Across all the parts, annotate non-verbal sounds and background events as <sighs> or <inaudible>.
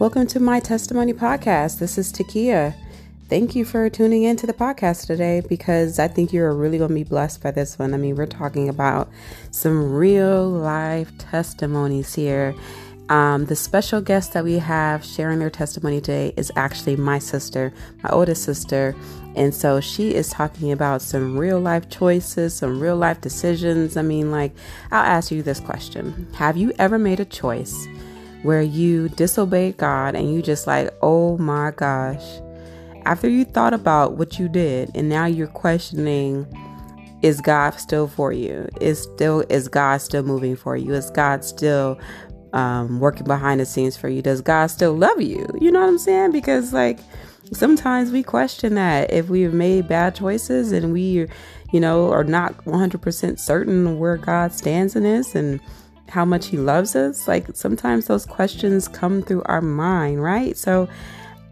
Welcome to my testimony podcast. This is Takia. Thank you for tuning in to the podcast today because I think you're really going to be blessed by this one. I mean, we're talking about some real life testimonies here. Um, the special guest that we have sharing their testimony today is actually my sister, my oldest sister. And so she is talking about some real life choices, some real life decisions. I mean, like, I'll ask you this question Have you ever made a choice where you disobeyed God and you just like, oh my gosh, after you thought about what you did and now you're questioning, is God still for you? Is still is God still moving for you? Is God still um, working behind the scenes for you? Does God still love you? You know what I'm saying? Because like sometimes we question that if we've made bad choices and we, you know, are not 100% certain where God stands in this and how much He loves us. Like sometimes those questions come through our mind, right? So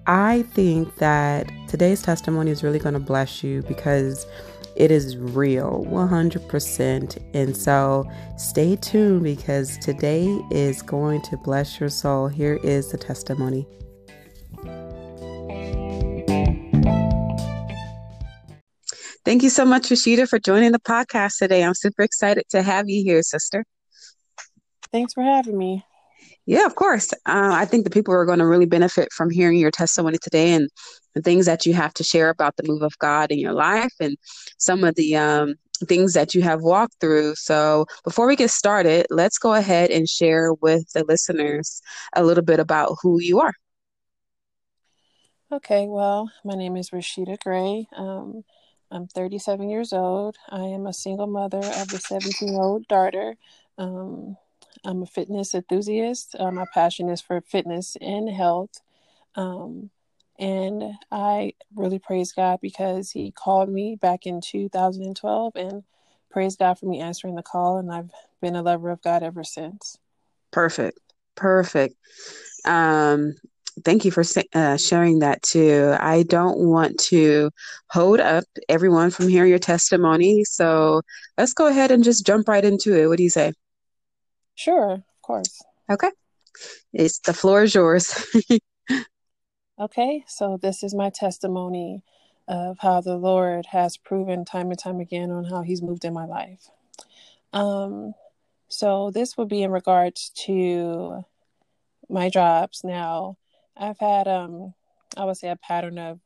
I think that today's testimony is really going to bless you because it is real 100%. And so stay tuned because today is going to bless your soul. Here is the testimony. Thank you so much, Rashida, for joining the podcast today. I'm super excited to have you here, sister. Thanks for having me. Yeah, of course. Uh, I think the people are going to really benefit from hearing your testimony today and the things that you have to share about the move of God in your life and some of the um, things that you have walked through. So, before we get started, let's go ahead and share with the listeners a little bit about who you are. Okay, well, my name is Rashida Gray. Um, I'm 37 years old. I am a single mother of a 17 year old daughter. Um, I'm a fitness enthusiast. Uh, my passion is for fitness and health. Um, and I really praise God because He called me back in 2012 and praise God for me answering the call. And I've been a lover of God ever since. Perfect. Perfect. Um, thank you for uh, sharing that too. I don't want to hold up everyone from hearing your testimony. So let's go ahead and just jump right into it. What do you say? Sure, of course. Okay. It's the floor is yours. <laughs> okay, so this is my testimony of how the Lord has proven time and time again on how he's moved in my life. Um so this would be in regards to my jobs. Now, I've had um I would say a pattern of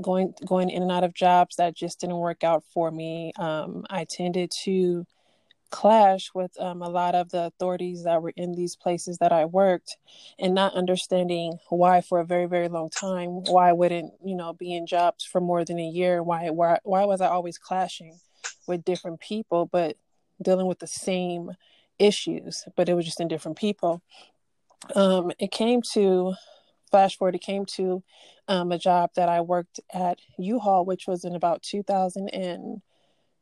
going going in and out of jobs that just didn't work out for me. Um I tended to clash with um, a lot of the authorities that were in these places that I worked and not understanding why for a very very long time why wouldn't you know be in jobs for more than a year why why why was I always clashing with different people but dealing with the same issues but it was just in different people. Um, it came to flash forward it came to um, a job that I worked at U-Haul which was in about 2000 and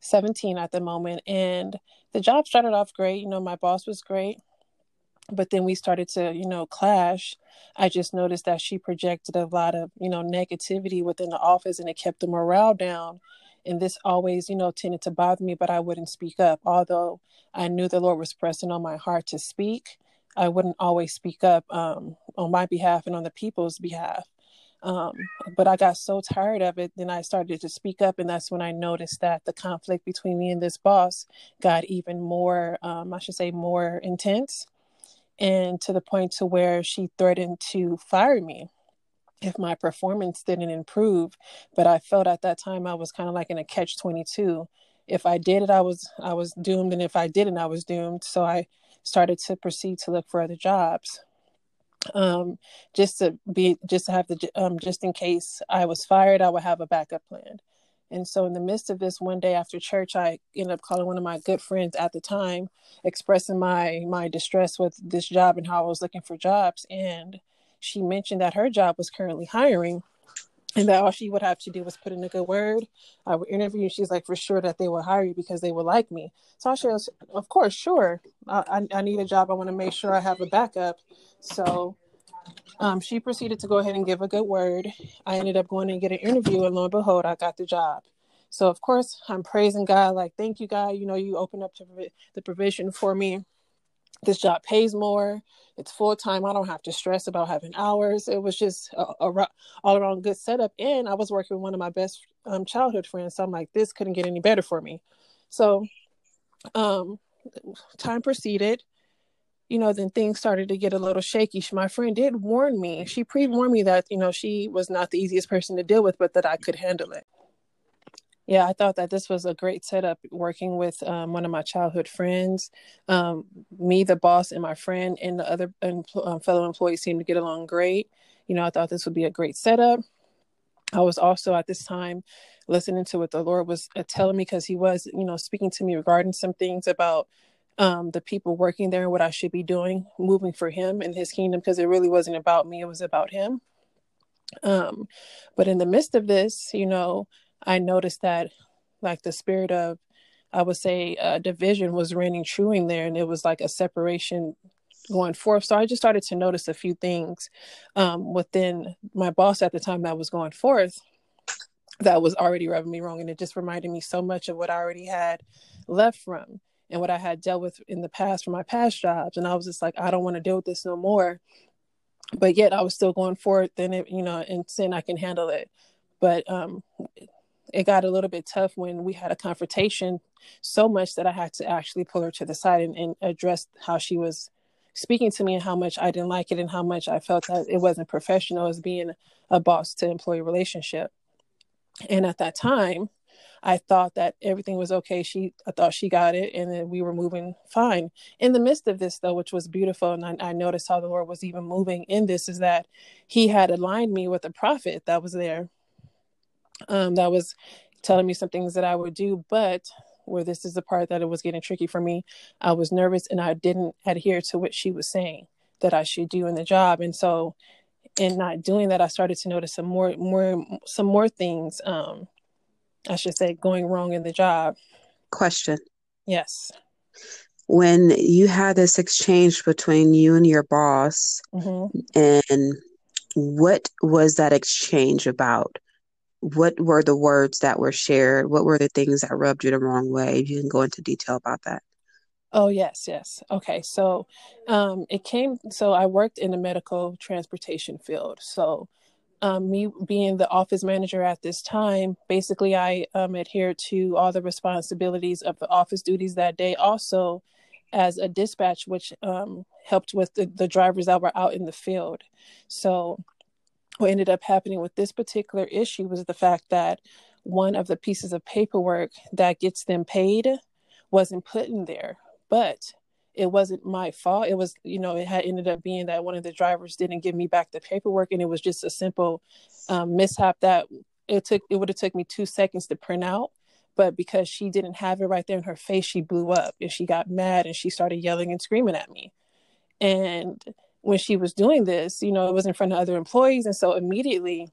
17 at the moment. And the job started off great. You know, my boss was great. But then we started to, you know, clash. I just noticed that she projected a lot of, you know, negativity within the office and it kept the morale down. And this always, you know, tended to bother me, but I wouldn't speak up. Although I knew the Lord was pressing on my heart to speak, I wouldn't always speak up um, on my behalf and on the people's behalf. Um, but I got so tired of it, then I started to speak up, and that's when I noticed that the conflict between me and this boss got even more, um, I should say, more intense, and to the point to where she threatened to fire me if my performance didn't improve. But I felt at that time I was kind of like in a catch twenty two. If I did it, I was I was doomed, and if I didn't, I was doomed. So I started to proceed to look for other jobs um, just to be just to have the um, just in case I was fired, I would have a backup plan. And so, in the midst of this, one day after church, I ended up calling one of my good friends at the time, expressing my my distress with this job and how I was looking for jobs. And she mentioned that her job was currently hiring, and that all she would have to do was put in a good word. I would interview. and She's like, for sure that they will hire you because they will like me. So I said, of course, sure. I, I, I need a job. I want to make sure I have a backup. So um, she proceeded to go ahead and give a good word. I ended up going and get an interview, and lo and behold, I got the job. So of course, I'm praising God. Like, thank you, God. You know, you opened up the provision for me. This job pays more. It's full time i don't have to stress about having hours. It was just a, a all around good setup. And i was working with one of my best um, childhood friends so i'm like this couldn't get any better for me. So um time proceeded. You know then things started to get a little shaky. My friend did warn me. She pre-warned me that you know she was not the easiest person to deal with but that i could handle it yeah, I thought that this was a great setup working with um, one of my childhood friends. Um, me, the boss, and my friend, and the other um, fellow employees seemed to get along great. You know, I thought this would be a great setup. I was also at this time listening to what the Lord was uh, telling me because He was, you know, speaking to me regarding some things about um, the people working there and what I should be doing, moving for Him and His kingdom, because it really wasn't about me; it was about Him. Um, but in the midst of this, you know, I noticed that like the spirit of I would say uh, division was reigning true in there, and it was like a separation going forth. So I just started to notice a few things um, within my boss at the time that was going forth that was already rubbing me wrong, and it just reminded me so much of what I already had left from and what I had dealt with in the past from my past jobs. And I was just like, I don't want to deal with this no more. But yet I was still going forth, and it, you know, and saying I can handle it. But um, it got a little bit tough when we had a confrontation so much that I had to actually pull her to the side and, and address how she was speaking to me and how much I didn't like it and how much I felt that it wasn't professional as being a boss to employee relationship. And at that time, I thought that everything was okay. She, I thought she got it, and then we were moving fine. In the midst of this, though, which was beautiful, and I, I noticed how the Lord was even moving in this, is that He had aligned me with a prophet that was there um, that was telling me some things that I would do, but where this is the part that it was getting tricky for me, I was nervous and I didn't adhere to what she was saying that I should do in the job, and so in not doing that, I started to notice some more, more, some more things. Um, I should say, going wrong in the job. Question. Yes. When you had this exchange between you and your boss, mm-hmm. and what was that exchange about? What were the words that were shared? What were the things that rubbed you the wrong way? You can go into detail about that. Oh yes, yes. Okay, so um, it came. So I worked in the medical transportation field. So um, me being the office manager at this time, basically I um, adhered to all the responsibilities of the office duties that day. Also, as a dispatch, which um, helped with the, the drivers that were out in the field. So what ended up happening with this particular issue was the fact that one of the pieces of paperwork that gets them paid wasn't put in there. But it wasn't my fault. It was you know it had ended up being that one of the drivers didn't give me back the paperwork and it was just a simple um, mishap that it took it would have took me two seconds to print out. But because she didn't have it right there in her face she blew up and she got mad and she started yelling and screaming at me. And when she was doing this, you know, it was in front of other employees. And so immediately,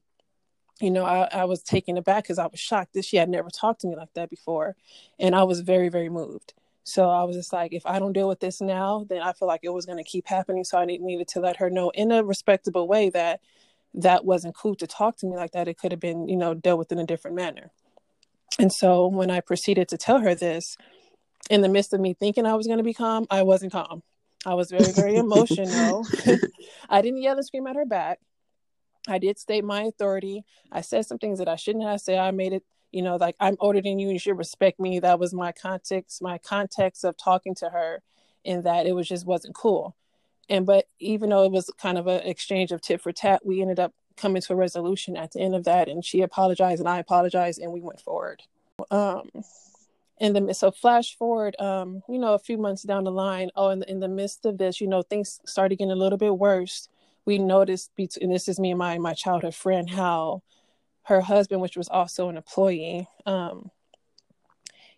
you know, I, I was taken aback because I was shocked that she had never talked to me like that before. And I was very, very moved. So I was just like, if I don't deal with this now, then I feel like it was going to keep happening. So I needed to let her know in a respectable way that that wasn't cool to talk to me like that. It could have been, you know, dealt with in a different manner. And so when I proceeded to tell her this, in the midst of me thinking I was going to be calm, I wasn't calm. I was very, very <laughs> emotional. <laughs> <laughs> I didn't yell and scream at her back. I did state my authority. I said some things that I shouldn't have said. I made it, you know, like I'm older than you and you should respect me. That was my context, my context of talking to her, in that it was just wasn't cool. And but even though it was kind of an exchange of tit for tat, we ended up coming to a resolution at the end of that. And she apologized and I apologized and we went forward. Um in the so flash forward um you know a few months down the line oh in the, in the midst of this you know things started getting a little bit worse. We noticed and this is me and my my childhood friend how her husband which was also an employee um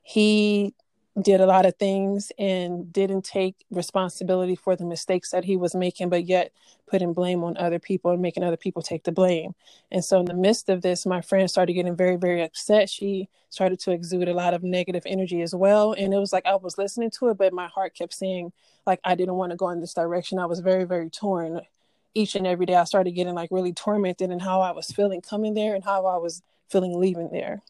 he did a lot of things and didn't take responsibility for the mistakes that he was making, but yet putting blame on other people and making other people take the blame. And so, in the midst of this, my friend started getting very, very upset. She started to exude a lot of negative energy as well. And it was like I was listening to it, but my heart kept saying, like, I didn't want to go in this direction. I was very, very torn. Each and every day, I started getting like really tormented in how I was feeling coming there and how I was feeling leaving there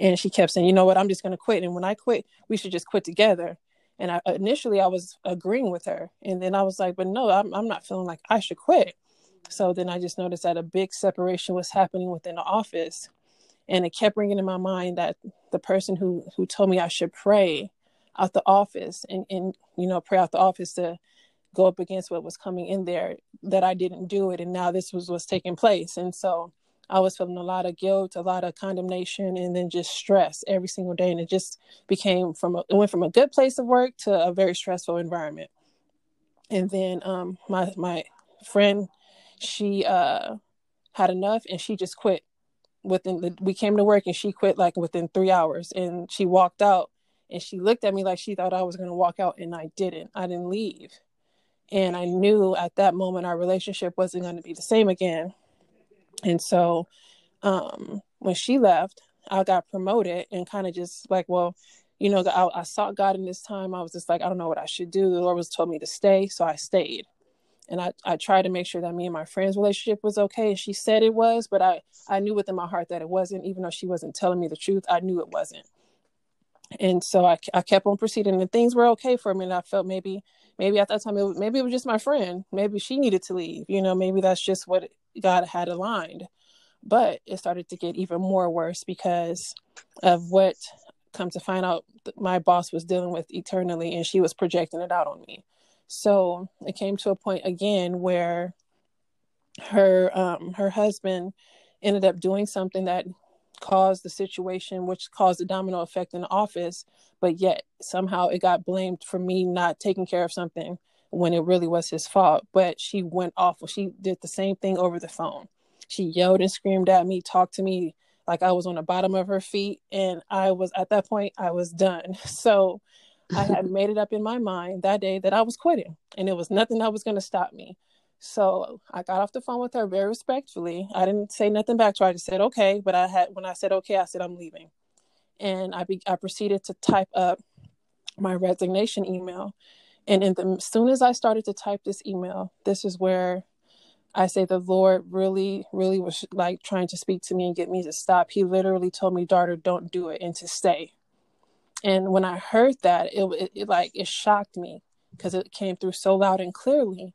and she kept saying, "You know what? I'm just going to quit. And when I quit, we should just quit together." And I, initially, I was agreeing with her, and then I was like, "But no, I'm, I'm not feeling like I should quit." So then I just noticed that a big separation was happening within the office, and it kept ringing in my mind that the person who who told me I should pray out the office and and you know pray out the office to go up against what was coming in there that I didn't do it, and now this was what's taking place, and so I was feeling a lot of guilt, a lot of condemnation, and then just stress every single day. And it just became from a, it went from a good place of work to a very stressful environment. And then um, my my friend, she uh, had enough, and she just quit. Within the, we came to work, and she quit like within three hours, and she walked out, and she looked at me like she thought I was going to walk out, and I didn't. I didn't leave, and I knew at that moment our relationship wasn't going to be the same again and so um, when she left, I got promoted and kind of just like, well, you know, I, I sought God in this time. I was just like, I don't know what I should do. The Lord was told me to stay, so I stayed. And I, I tried to make sure that me and my friend's relationship was okay. And she said it was, but I, I knew within my heart that it wasn't, even though she wasn't telling me the truth. I knew it wasn't. And so I, I kept on proceeding and things were okay for me. And I felt maybe, maybe at that time, it maybe it was just my friend. Maybe she needed to leave, you know, maybe that's just what God had aligned. But it started to get even more worse because of what come to find out my boss was dealing with eternally and she was projecting it out on me. So it came to a point again where her um her husband ended up doing something that caused the situation which caused the domino effect in the office but yet somehow it got blamed for me not taking care of something when it really was his fault. But she went awful. She did the same thing over the phone. She yelled and screamed at me, talked to me like I was on the bottom of her feet. And I was at that point, I was done. <laughs> So I had <laughs> made it up in my mind that day that I was quitting and it was nothing that was going to stop me. So I got off the phone with her very respectfully. I didn't say nothing back to her. I just said, okay. But I had, when I said, okay, I said, I'm leaving. And I, be, I proceeded to type up my resignation email and in the as soon as I started to type this email, this is where I say the Lord really, really was like trying to speak to me and get me to stop. He literally told me, "Daughter, don't do it," and to stay. And when I heard that, it, it, it like it shocked me because it came through so loud and clearly.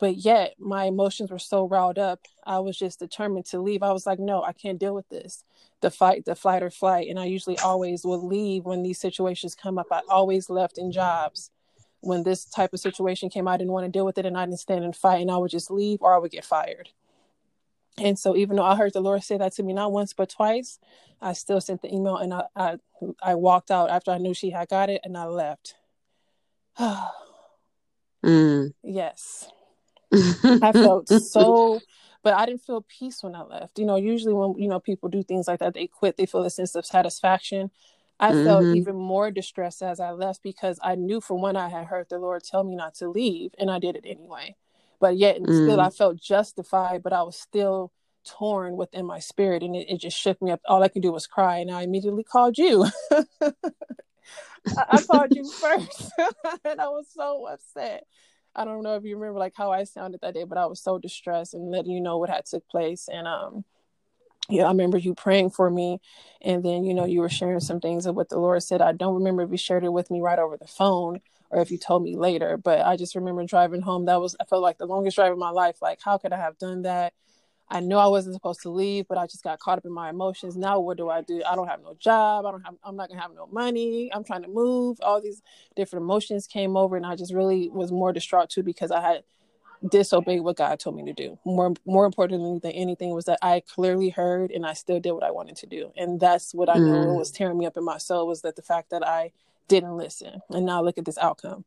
But yet my emotions were so riled up. I was just determined to leave. I was like, no, I can't deal with this. The fight, the flight or flight. And I usually always would leave when these situations come up. I always left in jobs when this type of situation came, I didn't want to deal with it and I didn't stand and fight and I would just leave or I would get fired. And so even though I heard the Lord say that to me not once but twice, I still sent the email and I I, I walked out after I knew she had got it and I left. <sighs> mm. Yes. I felt <laughs> so but I didn't feel peace when I left. You know, usually when you know people do things like that, they quit, they feel a sense of satisfaction. I mm-hmm. felt even more distressed as I left because I knew from when I had heard the Lord tell me not to leave, and I did it anyway. But yet, mm still, I felt justified, but I was still torn within my spirit, and it, it, just shook me up. All I could do was cry, and I immediately called you. <laughs> I, I called you <laughs> first, and I was so upset. I don't know if you remember like how I sounded that day, but I was so distressed and letting you know what had took place, and um yeah, I remember you praying for me, and then you know you were sharing some things of what the Lord said. I don't remember if you shared it with me right over the phone or if you told me later, but I just remember driving home. That was I felt like the longest drive of my life. Like, how could I have done that? I knew I wasn't supposed to leave, but I just got caught up in my emotions. Now what do I do? I don't have no job. I don't have. I'm not gonna have no money. I'm trying to move. All these different emotions came over, and I just really was more distraught too because I had disobeyed what God told me to do. More more importantly than anything was that I clearly heard and I still did what I wanted to do. And that's what I mm. know was tearing me up in my soul was that the fact that I didn't listen. And now look at this outcome.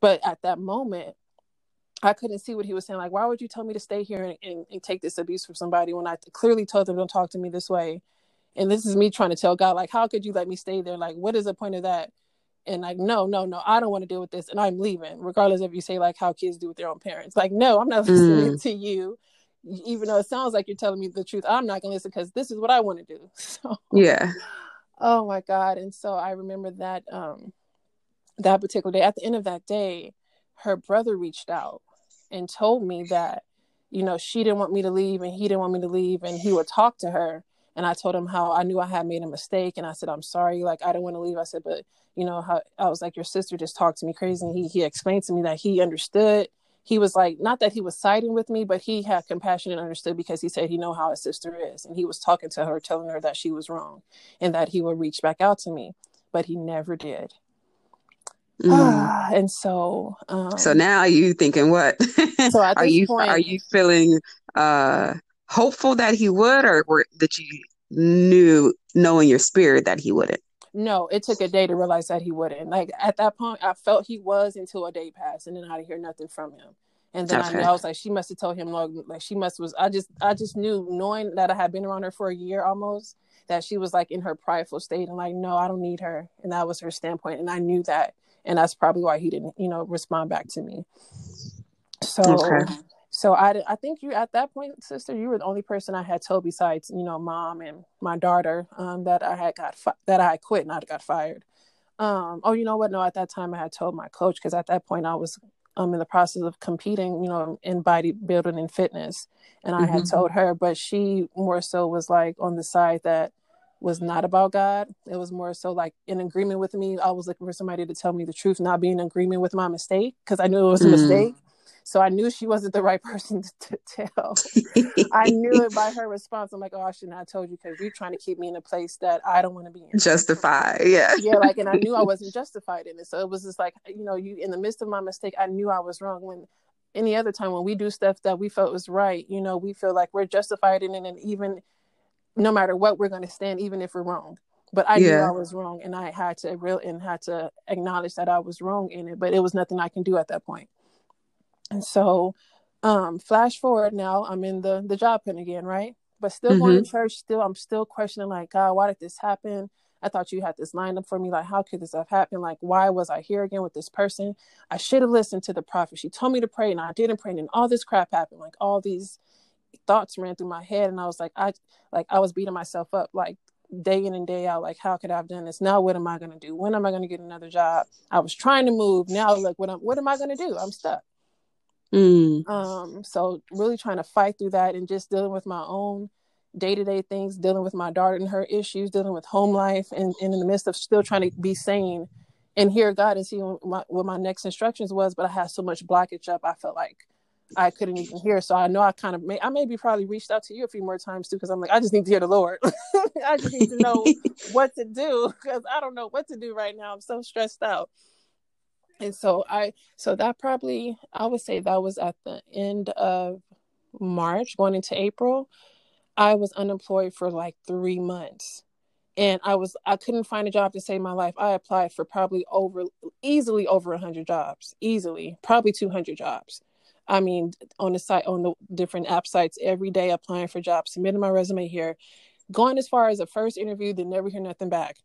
But at that moment, I couldn't see what he was saying. Like, why would you tell me to stay here and, and, and take this abuse from somebody when I clearly told them don't talk to me this way? And this is me trying to tell God, like, how could you let me stay there? Like, what is the point of that? and like no no no i don't want to deal with this and i'm leaving regardless if you say like how kids do with their own parents like no i'm not <laughs> listening mm. to you even though it sounds like you're telling me the truth i'm not gonna listen because this is what i want to do <laughs> so yeah oh my god and so i remember that um that particular day at the end of that day her brother reached out and told me that you know she didn't want me to leave and he didn't want me to leave and he would talk to her and I told him how I knew I had made a mistake, and I said I'm sorry, like I didn't want to leave. I said, but you know how I was like your sister just talked to me crazy, and he he explained to me that he understood. He was like not that he was siding with me, but he had compassion and understood because he said he know how his sister is, and he was talking to her, telling her that she was wrong, and that he would reach back out to me, but he never did. Mm. and so um, so now you thinking what? So <laughs> are you point, are you feeling uh hopeful that he would or, or that you knew knowing your spirit that he wouldn't? No it took a day to realize that he wouldn't. Like at that point i felt he was until a day passed and then i didn't hear nothing from him. And then okay. I, knew, I was like she must have told him like she must was i just i just knew knowing that i had been around her for a year almost that she was like in her prideful state and like no i don't need her. And that was her standpoint. And i knew that and that's probably why he didn't you know respond back to me so okay. so i i think you at that point sister you were the only person i had told besides you know mom and my daughter um that i had got fi- that i had quit not I got fired um oh you know what no at that time i had told my coach because at that point i was um in the process of competing you know in bodybuilding and fitness and i mm-hmm. had told her but she more so was like on the side that was not about God. It was more so like in agreement with me. I was looking for somebody to tell me the truth, not being in agreement with my mistake because I knew it was a mm. mistake. So I knew she wasn't the right <laughs> person to, to tell. I knew it by her response. I'm like, oh, I shouldn't have told you because you're trying to keep me in a place that I don't want to be in. Justify, yeah. Yeah, like, and I knew I <laughs> wasn't justified in it. So it was just like, you know, you in the midst of my mistake, I knew I was wrong. When any other time when we do stuff that we felt was right, you know, we feel like we're justified in it, and even no matter what we're going to stand even if we're wrong but i yeah. knew i was wrong and i had to real and had to acknowledge that i was wrong in it but it was nothing i can do at that point and so um flash forward now i'm in the the job pin again right but still mm-hmm. going to church still i'm still questioning like god why did this happen I thought you had this lined up for me. Like, how could this have happened? Like, why was I here again with this person? I should have listened to the prophet. She told me to pray and I didn't pray. And all this crap happened. Like, all these thoughts ran through my head and I was like I like I was beating myself up like day in and day out like how could I have done this? Now what am I going to do? When am I going to get another job? I was trying to move. Now look what I'm what am I going to do? I'm stuck. Mm. um so really trying to fight through that and just dealing with my own day-to-day things dealing with my daughter and her issues dealing with home life and, and in the midst of still trying to be sane and hear God and see what my, what my next instructions was but I had so much blockage up I felt like I couldn't even hear. So I know I kind of may I maybe probably reached out to you a few more times too because I'm like I just need to hear the Lord. <laughs> I just need to know <laughs> what to do because I don't know what to do right now. I'm so stressed out. And so I so that probably I would say that was at the end of March going into April. I was unemployed for like 3 months. And I was I couldn't find a job to save my life. I applied for probably over easily over 100 jobs, easily, probably 200 jobs I mean, on the site, on the different app sites every day, applying for jobs, submitting my resume here, going as far as a first interview, then never hear nothing back.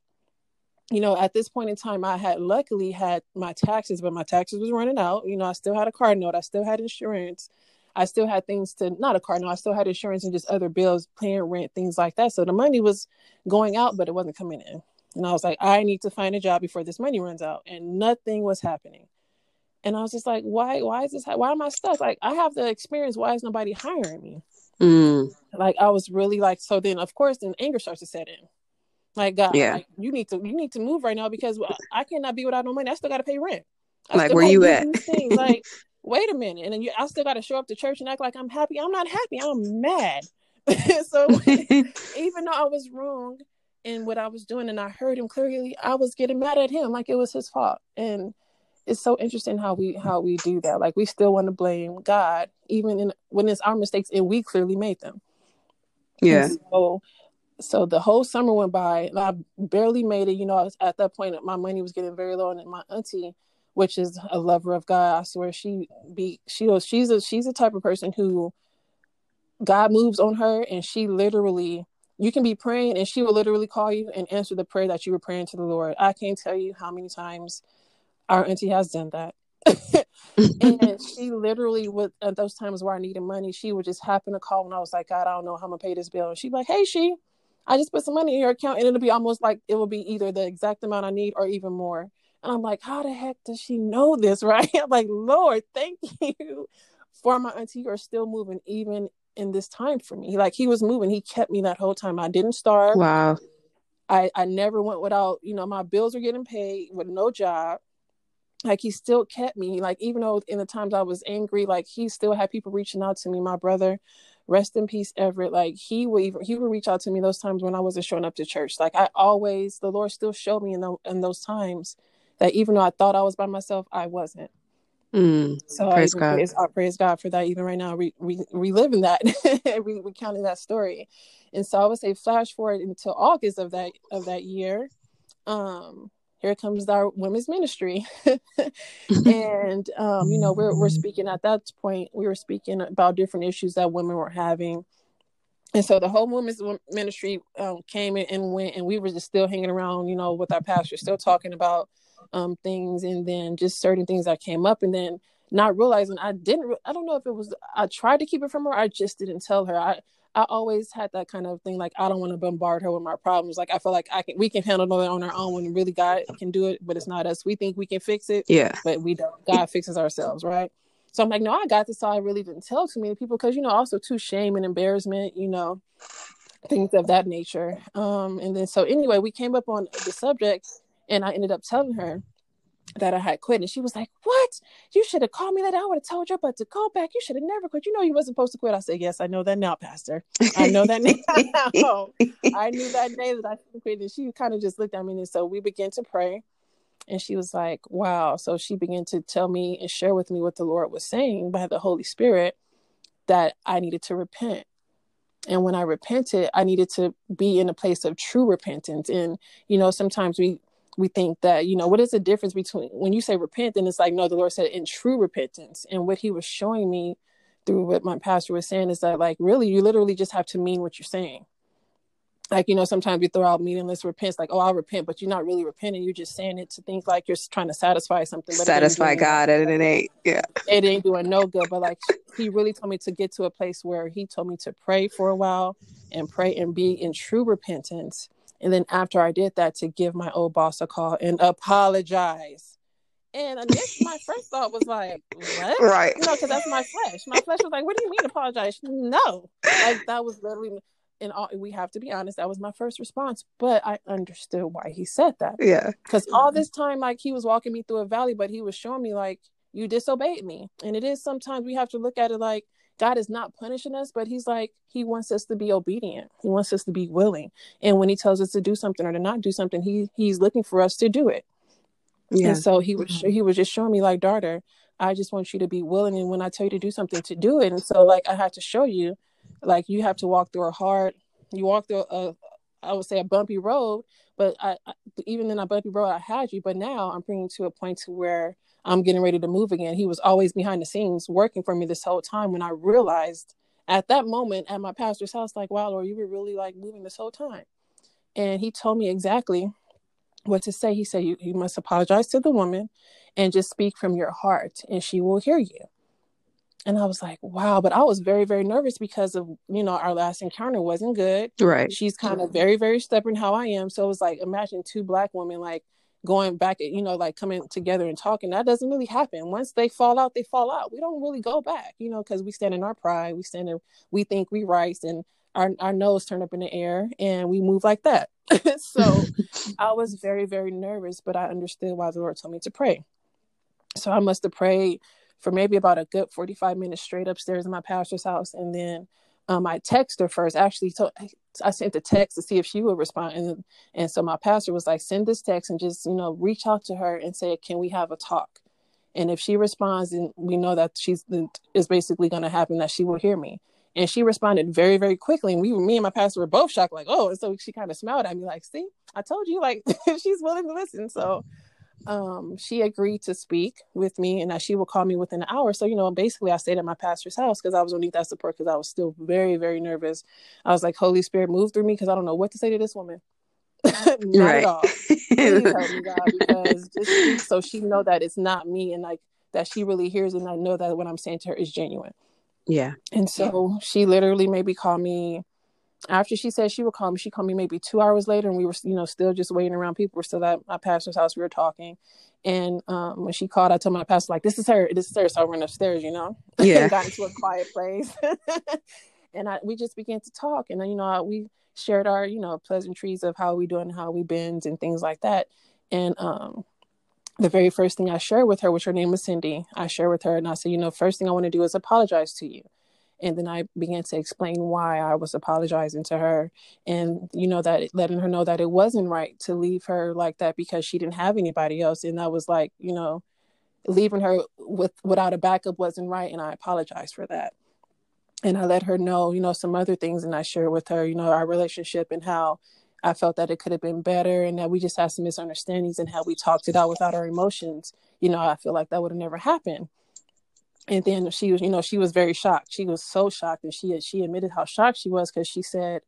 You know, at this point in time, I had luckily had my taxes, but my taxes was running out. You know, I still had a car note, I still had insurance, I still had things to not a car note, I still had insurance and just other bills, paying rent, things like that. So the money was going out, but it wasn't coming in. And I was like, I need to find a job before this money runs out, and nothing was happening and I was just like, why? Why is this? Why am I stuck? Like, I have the experience. Why is nobody hiring me? Mm. Like, I was really like. So then, of course, then anger starts to set in. Like, God, yeah. Like, you need to you need to move right now because I cannot be without no money. I still got to pay rent. I like, where you at? like, wait a minute, and then you, I still got to show up to church and act like I'm happy. I'm not happy. I'm mad. <laughs> so <laughs> even though I was wrong in what I was doing, and I heard him clearly, I was getting mad at him like it was his fault, and it's so interesting how we how we do that. Like we still want to blame God, even in when it's our mistakes and we clearly made them. Yeah. so, so the whole summer went by and I barely made it. You know, I was at that point my money was getting very low, and my auntie, which is a lover of God, I swear she be she was she's a she's the type of person who God moves on her, and she literally you can be praying and she will literally call you and answer the prayer that you were praying to the Lord. I can't tell you how many times our auntie has done that. <laughs> and she literally would at those times where I needed money, she would just happen to call and I was like, God, I don't know how I'm gonna pay this bill. And she'd be like, Hey, she, I just put some money in your account and it'll be almost like it will be either the exact amount I need or even more. And I'm like, how the heck does she know this, <laughs> right? I'm like, Lord, thank you for my auntie. You're still moving even in this time for me. Like he was moving, he kept me that whole time. I didn't starve. Wow. I I never went without, you know, my bills were getting paid with no job. Like he still kept me. Like even though in the times I was angry, like he still had people reaching out to me. My brother, rest in peace, Everett. Like he would even, he would reach out to me those times when I wasn't showing up to church. Like I always, the Lord still showed me in the, in those times that even though I thought I was by myself, I wasn't. Mm, So praise I, God. praise, I praise God for that. Even right now, we re, re, reliving that, and <laughs> we re, recounting that story, and so I would say, flash forward until August of that of that year. Um, here comes our women's ministry, <laughs> <laughs> and um, you know we're we're speaking at that point. We were speaking about different issues that women were having, and so the whole women's ministry um, came in and went, and we were just still hanging around, you know, with our pastor, still talking about um, things, and then just certain things that came up, and then not realizing I didn't. I don't know if it was I tried to keep it from her. I just didn't tell her. I I always had that kind of thing. Like I don't want to bombard her with my problems. Like I feel like I can we can handle it on our own when really God can do it, but it's not us. We think we can fix it, Yeah. but we don't. God fixes ourselves, right? So I'm like, no, I got this. So I really didn't tell too many people because you know, also too shame and embarrassment, you know, things of that nature. Um, and then so anyway, we came up on the subject, and I ended up telling her that I had quit, and she was like, "What? You should have called me that. I would have told you, but to go back, you should have never quit. You know, you wasn't supposed to quit." I said, "Yes, I know that now, Pastor. I know that <laughs> now. <laughs> I knew that day that I should have quit." And she kind of just looked at me, and so we began to pray. And she was like, "Wow!" So she began to tell me and share with me what the Lord was saying by the Holy Spirit that I needed to repent. And when I repented, I needed to be in a place of true repentance. And you know, sometimes we we think that you know what is the difference between when you say repent and it's like no the lord said in true repentance and what he was showing me through what my pastor was saying is that like really you literally just have to mean what you're saying like you know sometimes we throw out meaningless repents like oh i'll repent but you're not really repenting you're just saying it to think like you're trying to satisfy something but Satisfy God and it ain't. Yeah. it ain't doing no good. But like he really told me to get to a place where he told me to pray for a while and pray and be in true repentance. And then after I did that, to give my old boss a call and apologize. And initially, my first thought was like, "What?" Right. You know, because that's my flesh. My flesh was like, "What do you mean apologize?" No, like that was literally. And all, we have to be honest, that was my first response. But I understood why he said that Yeah. because all mm-hmm. this time like he was walking me through a valley but he was showing me like you disobeyed me and it is sometimes we have to look at it like god is not punishing us but he's like he wants us to be obedient. He wants us to be willing. And when he tells us to do something or to not do something he he's looking for us to do it. Yeah. and so he was mm-hmm. he was just showing me like daughter i just want you to be willing and when i tell you to do something to do it. And so like i had to show you like you have to walk through a hard you walk through a i would say a bumpy road but I, I even in a bumpy road i had you but now i'm bringing to a point to where i'm getting ready to move again. He was always behind the scenes working for me this whole time when i realized at that moment at my pastor's house like wow lord you were really like moving this whole time. And he told me exactly what to say. He said you, you must apologize to the woman and just speak from your heart and she will hear you and i was like wow but i was very very nervous because of you know our last encounter wasn't good. Right. she's kind of very very stubborn how i am. So it was like imagine two black women like going back you know like coming together and talking. That doesn't really happen. Once they fall out they fall out. We don't really go back you know because we stand in our pride. We stand in we think we right and our, our nose turn up in the air and we move like that. <laughs> So <laughs> i was very very nervous but i understood why the lord told me to pray. So i must have prayed for maybe about a good 45 minutes straight upstairs in my pastor's house and then um, I texted her first. Actually, told, I sent the text to see if she would respond, and and so my pastor was like, "Send this text and just you know reach out to her and say, can we have a talk?" And if she responds, then we know that she's is basically going to happen that she will hear me. And she responded very very quickly, and we me and my pastor were both shocked, like, "Oh!" And so she kind of smiled at me, like, "See, I told you, like <laughs> she's willing to listen." So um, she agreed to speak with me and that she would call me within an hour. So, you know, basically I stayed at my pastor's house because I was gonna need that support because I was still very, very nervous. I was like, Holy Spirit, move through me because I don't know what to say to this woman. <laughs> not Right. at all. Please <laughs> help me, God, because just so she know that it's not me and like that she really hears and I know that what I'm saying to her is genuine. yeah. And so she literally maybe called me after she said she would call me, she called me maybe two hours later, and we were, you know, still just waiting around. People were still at my pastor's house. We were talking, and um, when she called, I told my pastor like, "This is her. This is her." So I went upstairs, you know, <laughs> Yeah. got into a quiet place, <laughs> and I we just began to talk, and then you know we shared our you know pleasantries of how we doing, how we been, and things like that. And um, the very first thing I shared with her, which her name was Cindy, I shared with her, and I said, you know, first thing I want to do is apologize to you. And then I began to explain why I was apologizing to her, and you know that letting her know that it wasn't right to leave her like that because she didn't have anybody else, and that was like you know leaving her with without a backup wasn't right, and I apologized for that and I let her know, you know, some other things, and I shared with her, you know, our relationship and how I felt that it could have been better, and that we just had some misunderstandings and how we talked it out without our emotions. You know, I feel like that would have never happened. And then she was, you know, she was very shocked. She was so shocked, and she she admitted how shocked she was because she said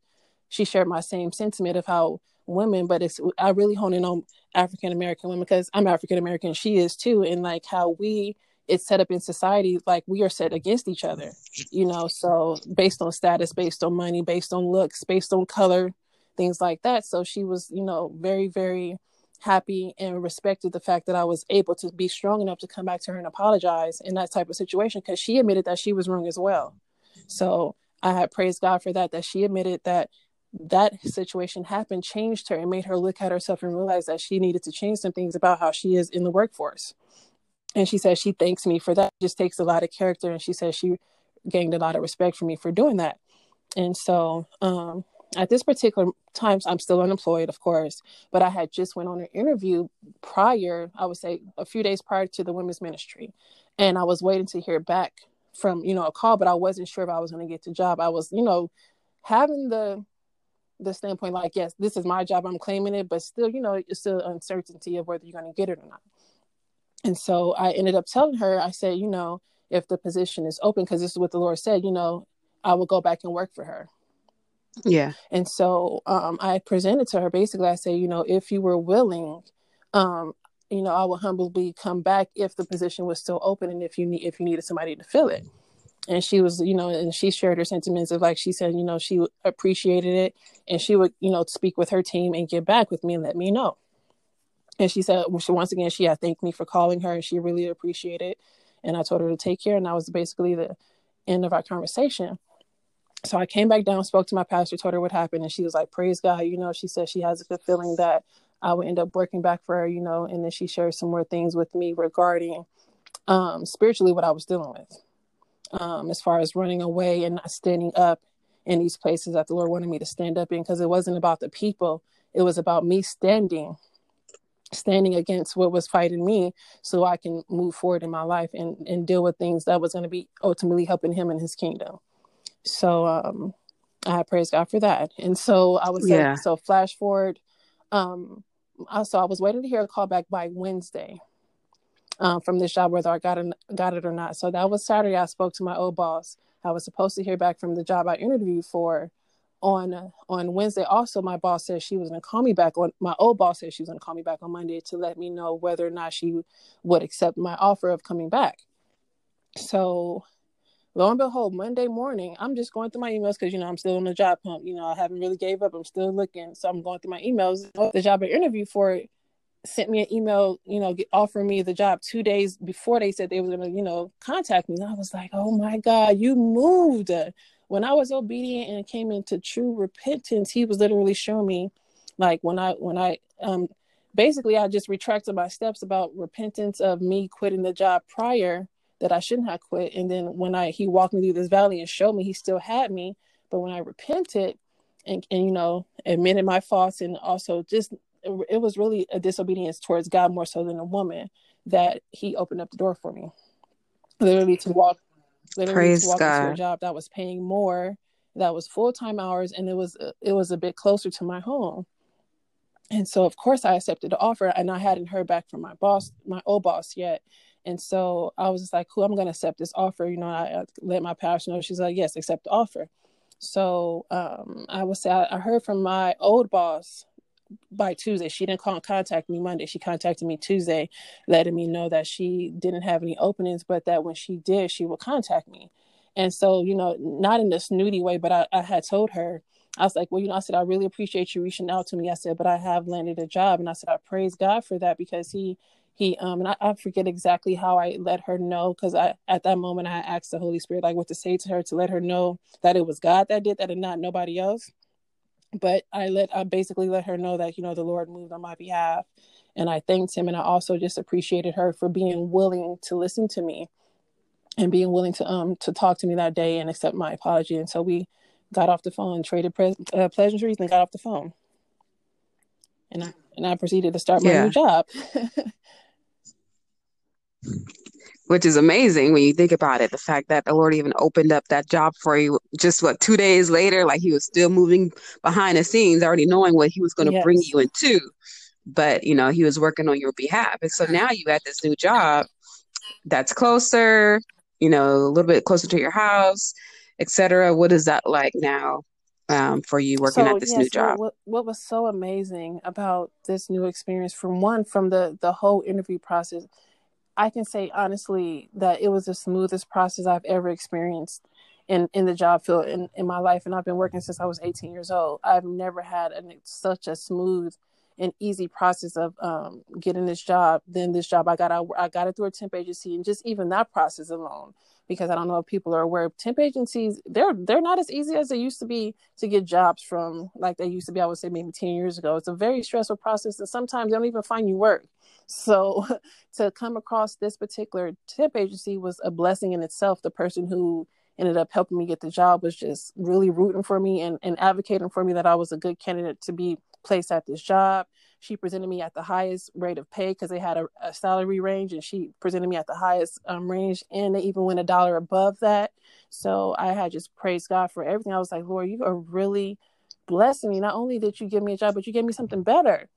she shared my same sentiment of how women, but it's I really hone in on African American women because I'm African American, she is too, and like how we it's set up in society like we are set against each other you know so based on status based on money based on looks based on color things like that so she was you know very very happy and respected the fact that i was able to be strong enough to come back to her and apologize in that type of situation because she admitted that she was wrong as well. So i had praised god for that that she admitted that that situation happened changed her and made her look at herself and realize that she needed to change some things about how she is in the workforce. And she says she thanks me for that. Just takes a lot of character and she says she gained a lot of respect for me for doing that. And so um, at this particular time i'm still unemployed of course but i had just went on an interview prior i would say a few days prior to the women's ministry. And i was waiting to hear back from you know a call but i wasn't sure if i was going to get the job. I was you know having the the standpoint like yes this is my job i'm claiming it but still you know it's still uncertainty of whether you're going to get it or not. And so I ended up telling her, I said, you know, if the position is open, because this is what the Lord said, you know, I will go back and work for her. Yeah. And so um, I presented to her basically, I said, you know, if you were willing, um, you know, I will humbly come back if the position was still open and if you need if you needed somebody to fill it. And she was, you know, and she shared her sentiments of like she said, you know, she appreciated it and she would, you know, speak with her team and get back with me and let me know. And she said, well, she, once again, she had thanked me for calling her and she really appreciated it. And I told her to take care. And that was basically the end of our conversation. So I came back down, spoke to my pastor, told her what happened. And she was like, praise God. You know, she said she has a good feeling that I would end up working back for her, you know. And then she shared some more things with me regarding um, spiritually what I was dealing with. Um, as far as running away and not standing up in these places that the Lord wanted me to stand up in, because it wasn't about the people, it was about me standing standing against what was fighting me so I can move forward in my life and, and deal with things that was going to be ultimately helping him in his kingdom. So um I praise God for that. And so I was yeah. so flash forward. Um so I was waiting to hear a call back by Wednesday um, from this job, whether I got it, got it or not. So that was Saturday. I spoke to my old boss. I was supposed to hear back from the job I interviewed for on uh, on Wednesday. Also, my boss said she was going to call me back. On my old boss said she was going to call me back on Monday to let me know whether or not she would accept my offer of coming back. So, lo and behold, Monday morning, I'm just going through my emails because you know I'm still on the job hunt. You know, I haven't really gave up. I'm still looking, so I'm going through my emails. The job I interviewed for sent me an email, you know, offering me the job two days before they said they were to, you know, contact me. And I was like, oh my God, you moved when I was obedient and came into true repentance, he was literally showing me like when I when I um basically I just retracted my steps about repentance of me quitting the job prior that I shouldn't have quit. And then when I he walked me through this valley and showed me he still had me. But when I repented and, and you know, admitted my faults and also just it was really a disobedience towards God more so than a woman that he opened up the door for me. Literally to walk literally Praise to walk God. into a job that was paying more, that was full time hours, and it was it was a bit closer to my home. And so, of course, I accepted the offer, and I hadn't heard back from my boss, my old boss, yet. And so I was just like, "Who I'm going to accept this offer?" You know, I, I let my pastor know. She's like, "Yes, accept the offer." So um, I would say I, I heard from my old boss by Tuesday. She didn't call and contact me Monday. She contacted me Tuesday, letting me know that she didn't have any openings, but that when she did, she would contact me. And so, you know, not in a snooty way, but I, I had told her, I was like, well, you know, I said, I really appreciate you reaching out to me. I said, but I have landed a job. And I said, I praise God for that because he he um and I, I forget exactly how I let her know because I at that moment I asked the Holy Spirit like what to say to her to let her know that it was God that did that and not nobody else. But I let I basically let her know that you know the Lord moved on my behalf, and I thanked him and I also just appreciated her for being willing to listen to me, and being willing to um to talk to me that day and accept my apology. And so we got off the phone, traded pre- uh, pleasantries, and got off the phone. And I and I proceeded to start my yeah. new job. <laughs> Which is amazing when you think about it. The fact that the Lord even opened up that job for you just what two days later, like he was still moving behind the scenes, already knowing what he was going to yes. bring you into. But you know, he was working on your behalf. And so now you had this new job that's closer, you know, a little bit closer to your house, etc. What is that like now um, for you working so, at this yes, new job? What, what was so amazing about this new experience, from one, from the the whole interview process, I can say honestly that it was the smoothest process I've ever experienced in in the job field in, in my life, and I've been working since I was 18 years old. I've never had an, such a smooth and easy process of um, getting this job. Then this job, I got I, I got it through a temp agency, and just even that process alone because I don't know if people are aware. Temp agencies they're they're not as easy as they used to be to get jobs from like they used to be. I would say maybe ten years ago. It's a very stressful process, and sometimes they don't even find you work. So <laughs> to come across this particular temp agency was a blessing in itself. The person who ended up helping me get the job was just really rooting for me and, and advocating for me that I was a good candidate to be placed at this job. She presented me at the highest rate of pay because they had a, a, salary range, and she presented me at the highest um, range, and they even went a dollar above that. So I had just praised God for everything. I was like, Lord, you are really blessing me. Not only did you give me a job, but you gave me something better.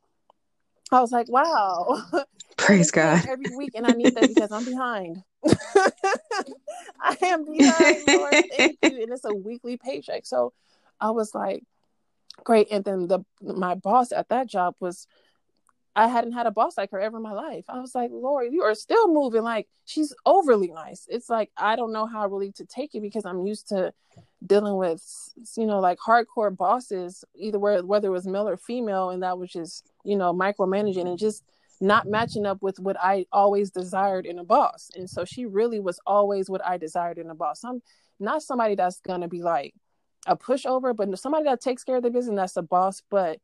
I was like, wow. <laughs> Praise God. Every week, and I need that because I'm behind. <laughs> I am behind, Lord. Thank you. And it's a weekly paycheck. So I was like, great. And then the my boss at that job was I hadn't had a boss like her ever in my life. I was like, Lord, you are still moving. Like she's overly nice. It's like I don't know how really to take it because I'm used to dealing with, you know, like hardcore bosses, either whether it was male or female, and that was just, you know, micromanaging and just not matching up with what I always desired in a boss. And so she really was always what I desired in a boss. I'm not somebody that's gonna be like, a pushover, but somebody that takes care of the business, that's a boss, but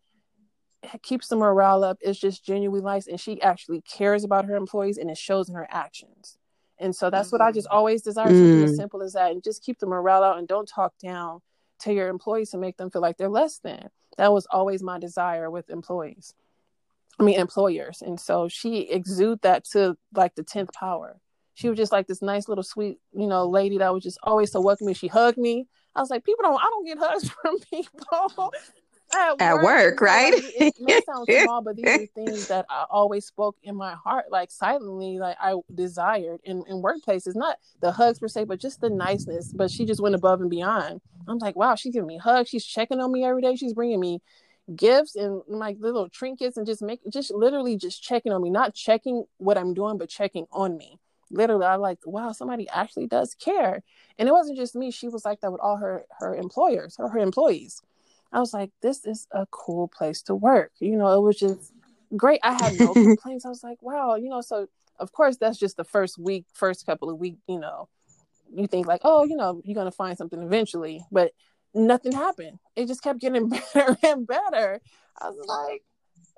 keeps the morale up, is just genuinely nice, and she actually cares about her employees, and it shows in her actions. And so that's what I just mm-hmm. always desire, mm. something as mm. simple as that, and just keep the morale out and don't talk down to your employees to make them feel like they're less than. That was always my desire with employees. I mean employers. And so she exude that to like the tenth power. She was just like this nice little sweet, you know, lady that was just always so welcoming. She hugged me. I was like, people don't, I don't get hugs <laughs> from people. At, at work, work right? it may sound <laughs> small, but these are things that I always spoke in my heart, like silently, like I desired in, in workplaces. Not the hugs per se, but just the niceness. But she just went above and beyond. I'm like, wow, she's giving me hugs. She's checking on me every day. She's bringing me gifts and like little trinkets and just make just literally just checking on me, not checking what I'm doing, but checking on me literally I'm like wow somebody actually does care and it wasn't just me she was like that with all her her employers or her employees i was like this is a cool place to work. You know it was just great. I had no <laughs> complaints. I was like wow you know so of course that's just the first week first couple of weeks you know you think like oh you know you're gonna find something eventually but nothing happened. It just kept getting <laughs> better and better. I was like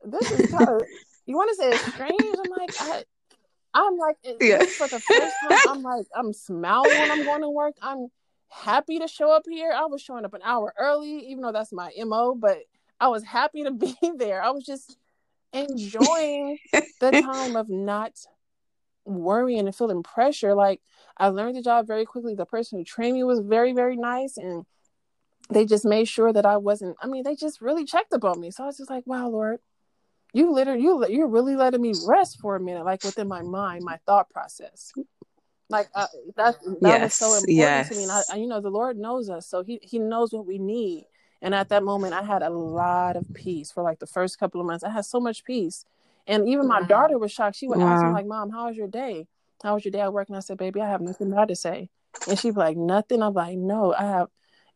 this is <laughs> kind of you want to say it's strange? I'm like I, I'm like, yeah. for the first time, I'm like, I'm smiling when I'm going to work. I'm happy to show up here. I was showing up an hour early, even though that's my MO, but I was happy to <laughs> be there. I was just enjoying the <laughs> time of not worrying and feeling pressure. Like, I learned the job very quickly. The person who trained me was very, very nice. And they just made sure that I wasn't, I mean, they just really checked up on me. So I was just like, wow, Lord, you literally you you're really letting me rest for a minute like within my mind my thought process like uh, that that yes, was so important yes. to me and I, you know the lord knows us so he he knows what we need and at that moment i had a lot of peace for like the first couple of months i had so much peace and even my daughter was shocked she would wow. ask me like mom how was your day how was your day at work and i said baby i have nothing bad to say and she'd be like nothing i'm like no i have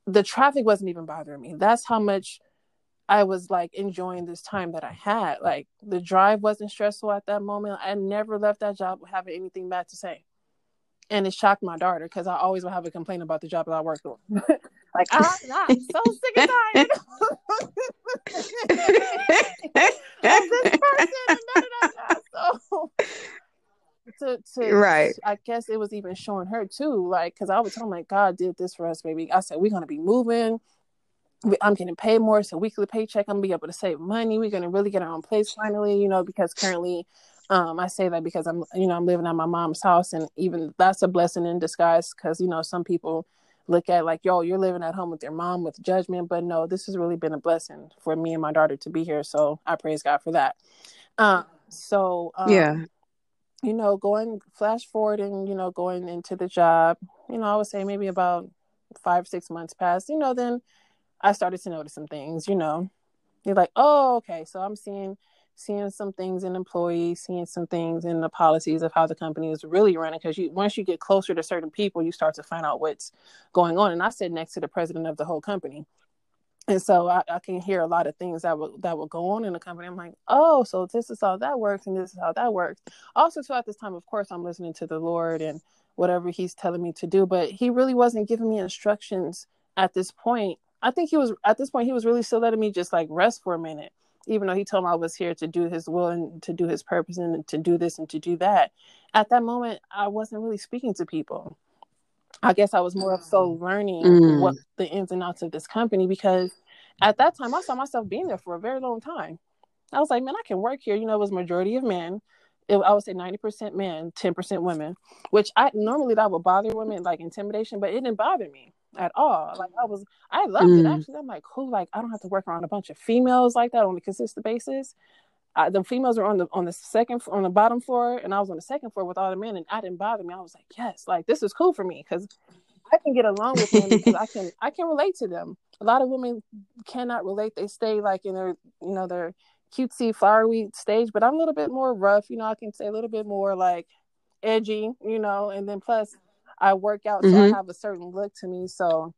the traffic wasn't even bothering me that's how much I was like enjoying this time that I had. Like the drive wasn't stressful at that moment. I never left that job having anything bad to say. And it shocked my daughter because I always would have a complaint about the job that I worked on. <laughs> like, ah, <laughs> I'm, I'm so sick and tired <laughs> of this person and none of that. So, to, to Right. I guess it was even showing her too, like, because I was telling like, God did this for us, baby. I said, we're gonna be moving. I'm getting paid more, so weekly paycheck. I'm gonna be able to save money. We're gonna really get our own place finally, you know, because currently, um, I say that because I'm, you know, I'm living at my mom's house, and even that's a blessing in disguise, because you know, some people look at like, yo, you're living at home with your mom with judgment, but no, this has really been a blessing for me and my daughter to be here. So I praise God for that. Um, so um, Yeah. you know, going flash forward and, you know, going into the job, you know, I would say maybe about five, six months passed, you know, then I started to notice some things, you know. You're like, oh, okay. So I'm seeing seeing some things in employees, seeing some things in the policies of how the company is really running. Because you once you get closer to certain people, you start to find out what's going on. And I sit next to the president of the whole company. And so I, I can hear a lot of things that will that will go on in the company. I'm like, oh, so this is how that works, and this is how that works. Also, so at this time, of course, I'm listening to the Lord and whatever He's telling me to do, but He really wasn't giving me instructions at this point. I think He was at this point He was really still letting me just like rest for a minute, even though He told me I was here to do His will and to do His purpose and to do this and to do that. At that moment, I wasn't really speaking to people. I guess I was more of so learning Mm. what the ins and outs of this company because at that time I saw myself being there for a very long time. I was like, man, I can work here. You know, it was majority of men. It, I would say ninety percent men, ten percent women. Which I normally that would bother women, like intimidation, but it didn't bother me at all. Like I was, I loved it Mm. actually. I'm like, cool. Like I don't have to work around a bunch of females like that on a consistent basis. I, the females were on the on the second on the bottom floor, and I was on the second floor with all the men, and I didn't bother me. I was like, yes, like this is cool for me because I can get along with them because I can I can relate to them. A lot of women cannot relate. They stay like in their you know their cutesy flowery stage, but I'm a little bit more rough. You know, I can say a little bit more like edgy. You know, and then plus I work out, so I Mhm. have a certain look to me. So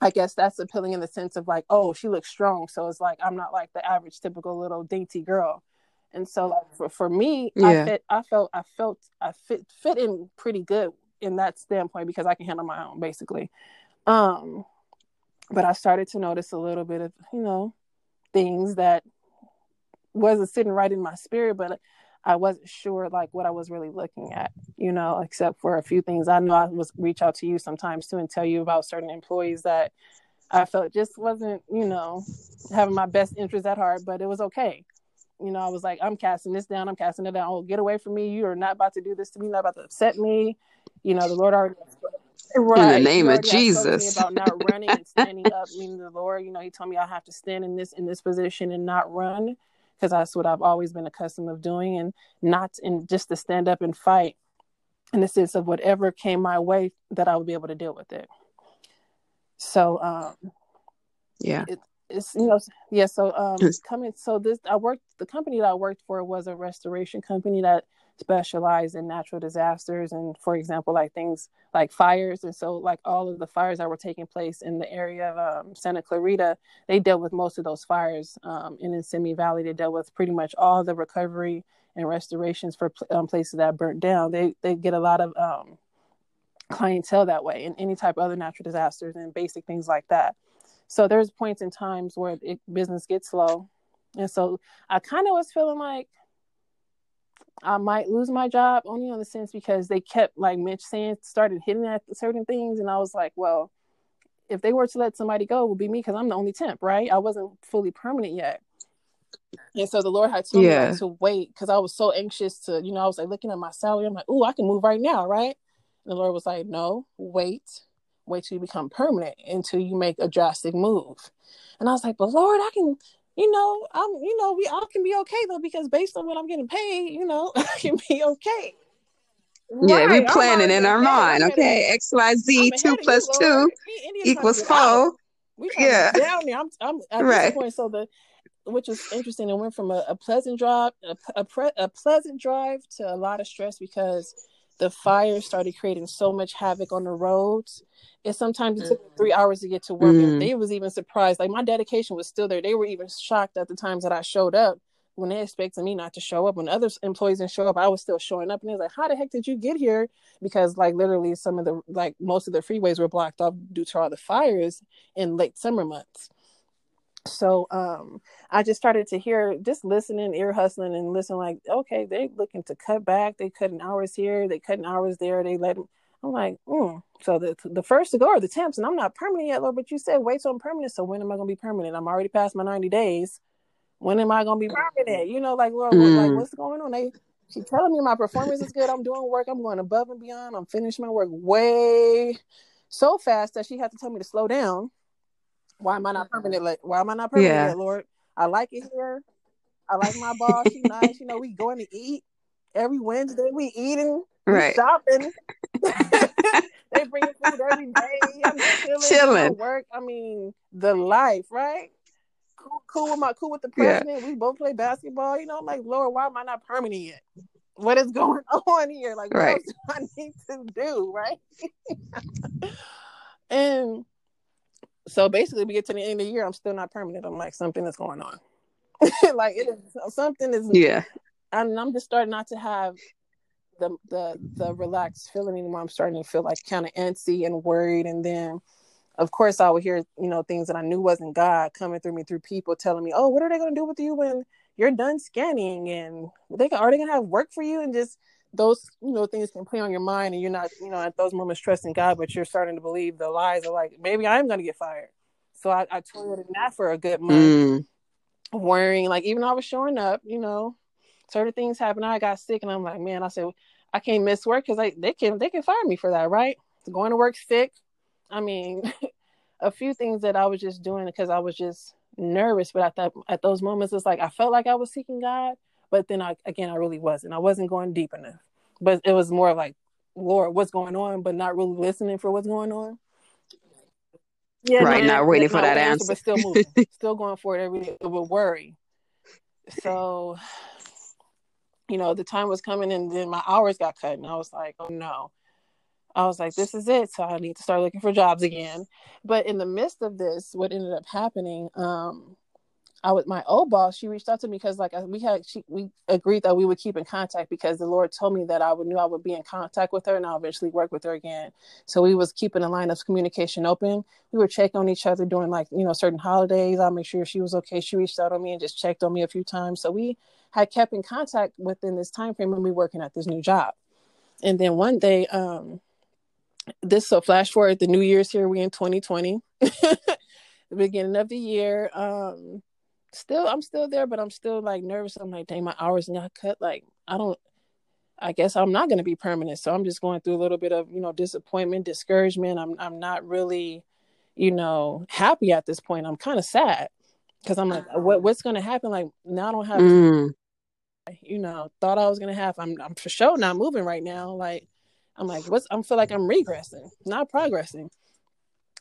I guess that's appealing in the sense of like, oh, she looks strong. So it's like I'm not like the average typical little dainty girl. And so like for, for me, I Yeah. fit I felt I felt I fit fit in pretty good in that standpoint because I can handle my own basically. Um but I started to notice a little bit of, you know, things that wasn't sitting right in my spirit, but I wasn't sure like what I was really looking at, you know, except for a few things. I know I was reach out to you sometimes too and tell you about certain employees that I felt just wasn't, you know, having my best interest at heart, but it was okay. You know, I was like, I'm casting this down, I'm casting it down. Oh, get away from me. You are not about to do this to me, not about to upset me. You know, the Lord already Right. name of already had spoken to me Jesus. about not running and <laughs> standing up, meaning the Lord, you know, he told me I have to stand in this in this position and not run because that's what I've always been accustomed of doing and not in just to stand up and fight in the sense of whatever came my way that I would be able to deal with it. So um Yeah. it's you know yeah so um coming so this i worked the company that i worked for was a restoration company that specialized in natural disasters and for example like things like fires. And so like all of the fires that were taking place in the area of um, santa clarita they dealt with most of those fires um, and in simi valley they dealt with pretty much all the recovery and restorations for um, places that burnt down. They they get a lot of um, clientele that way and any type of other natural disasters and basic things like that. So there's points in times where it, business gets slow, and so I kind of was feeling like I might lose my job only on the sense because they kept like Mitch saying started hitting at certain things, and I was like, well, if they were to let somebody go, it would be me because I'm the only temp, right? I wasn't fully permanent yet. And so the Lord had told me like, to wait because I was so anxious to, you know, I was like looking at my salary. I'm like, oh, I can move right now, right? And the Lord was like, no, wait, wait till you become permanent until you make a drastic move. And I was like, but Lord, I can, you know, I'm, you know, we all can be okay though because based on what I'm getting paid, you know, <laughs> I can be okay. Yeah, Right, we planning in our mind. Okay. X Y Z two of you, plus two Lord. Me and India trying to equals four. We Yeah. down there. I'm, I'm at <laughs> Right. this point. So the, which was interesting. It went from a, a pleasant drive, a, a, pre, a pleasant drive to a lot of stress because the fire started creating so much havoc on the roads. It sometimes it took me three hours to get to work. Mm. And they was even surprised. Like my dedication was still there. They were even shocked at the times that I showed up when they expected me not to show up. When other employees didn't show up, I was still showing up. And they was like, How the heck did you get here? Because like literally some of the like most of the freeways were blocked off due to all the fires in late summer months so um i just started to hear just listening ear hustling and listen like okay they're looking to cut back they cutting hours here they cutting hours there they let them i'm like mm. so the the first to go are the temps and i'm not permanent yet lord but you said wait till i'm permanent so when am i going to be permanent? I'm already past my 90 days. When am i going to be permanent? You know like lord Mm. like what's going on? They she telling me my performance is good i'm doing work i'm going above and beyond i'm finishing my work way so fast that she had to tell me to slow down why am I not permanent? Like, why am I not permanent Yeah. Lord? I like it here. I like my boss. She nice. You know, we going to eat every Wednesday. We eating. We Right. shopping. <laughs> they bring food every day. I'm chilling. Chilling. Chilling. Work. I mean, the life, right? Cool, cool with my cool with the Yeah. president. We both play basketball. You know, I'm like, Lord, why am I not permanent yet? What is going <laughs> on here? Like, what Right. else do I need to do, right? <laughs> and so basically, we get to the end of the year, I'm still not permanent. I'm like, something is going on. <laughs> like, it is something is Yeah. and I'm just starting not to have the the the relaxed feeling anymore. I'm starting to feel like kind of antsy and worried. And then, of course, I would hear you know things that I knew wasn't God coming through me through people telling me, "Oh, what are they going to do with you when you're done scanning? And they are they going to have work for you?" And just those you know things can play on your mind, and you're not you know at those moments trusting God, but you're starting to believe the lies are like maybe I'm going to get fired. So I, I toiled in that for a good month Mm. worrying. Like even though I was showing up, you know, certain things happened. I got sick, and I'm like, man, I said I can't miss work because they they can they can fire me for that, right? Going to work sick. I mean, <laughs> a few things that I was just doing because I was just nervous. But at that at those moments, it's like I felt like I was seeking God, but then I again I really wasn't. I wasn't going deep enough. But it was more like, Lord, what's going on? But not really listening for what's going on. Yeah, Right, not waiting for that with the answer. but still <laughs> moving, still going for it every day with worry. So, you know, the time was coming, and then my hours got cut, and I was like, oh no. I was like, this is it. So I need to start looking for jobs again. But in the midst of this, what ended up happening, um, I was my old boss. She reached out to me because like we had she, we agreed that we would keep in contact because the Lord told me that I would knew I would be in contact with her and I'll eventually work with her again. So we was keeping a line of communication open. We were checking on each other during like you know certain holidays. I'll make sure she was okay. She reached out on me and just checked on me a few times. So we had kept in contact within this time frame when we were working at this new job. And then one day, um, this so flash forward the new year's here we in 2020 <laughs> the beginning of the year um still i'm still there but i'm still like nervous. I'm like dang my hours got cut. Like i don't i guess i'm not going to be permanent so i'm just going through a little bit of you know disappointment discouragement. I'm i'm not really you know happy at this point. I'm kind of sad because i'm like what what's going to happen? Like now i don't have Mm. you know thought i was going to have i'm i'm for sure not moving right now. Like I'm like, what's I'm feel like I'm regressing, not progressing.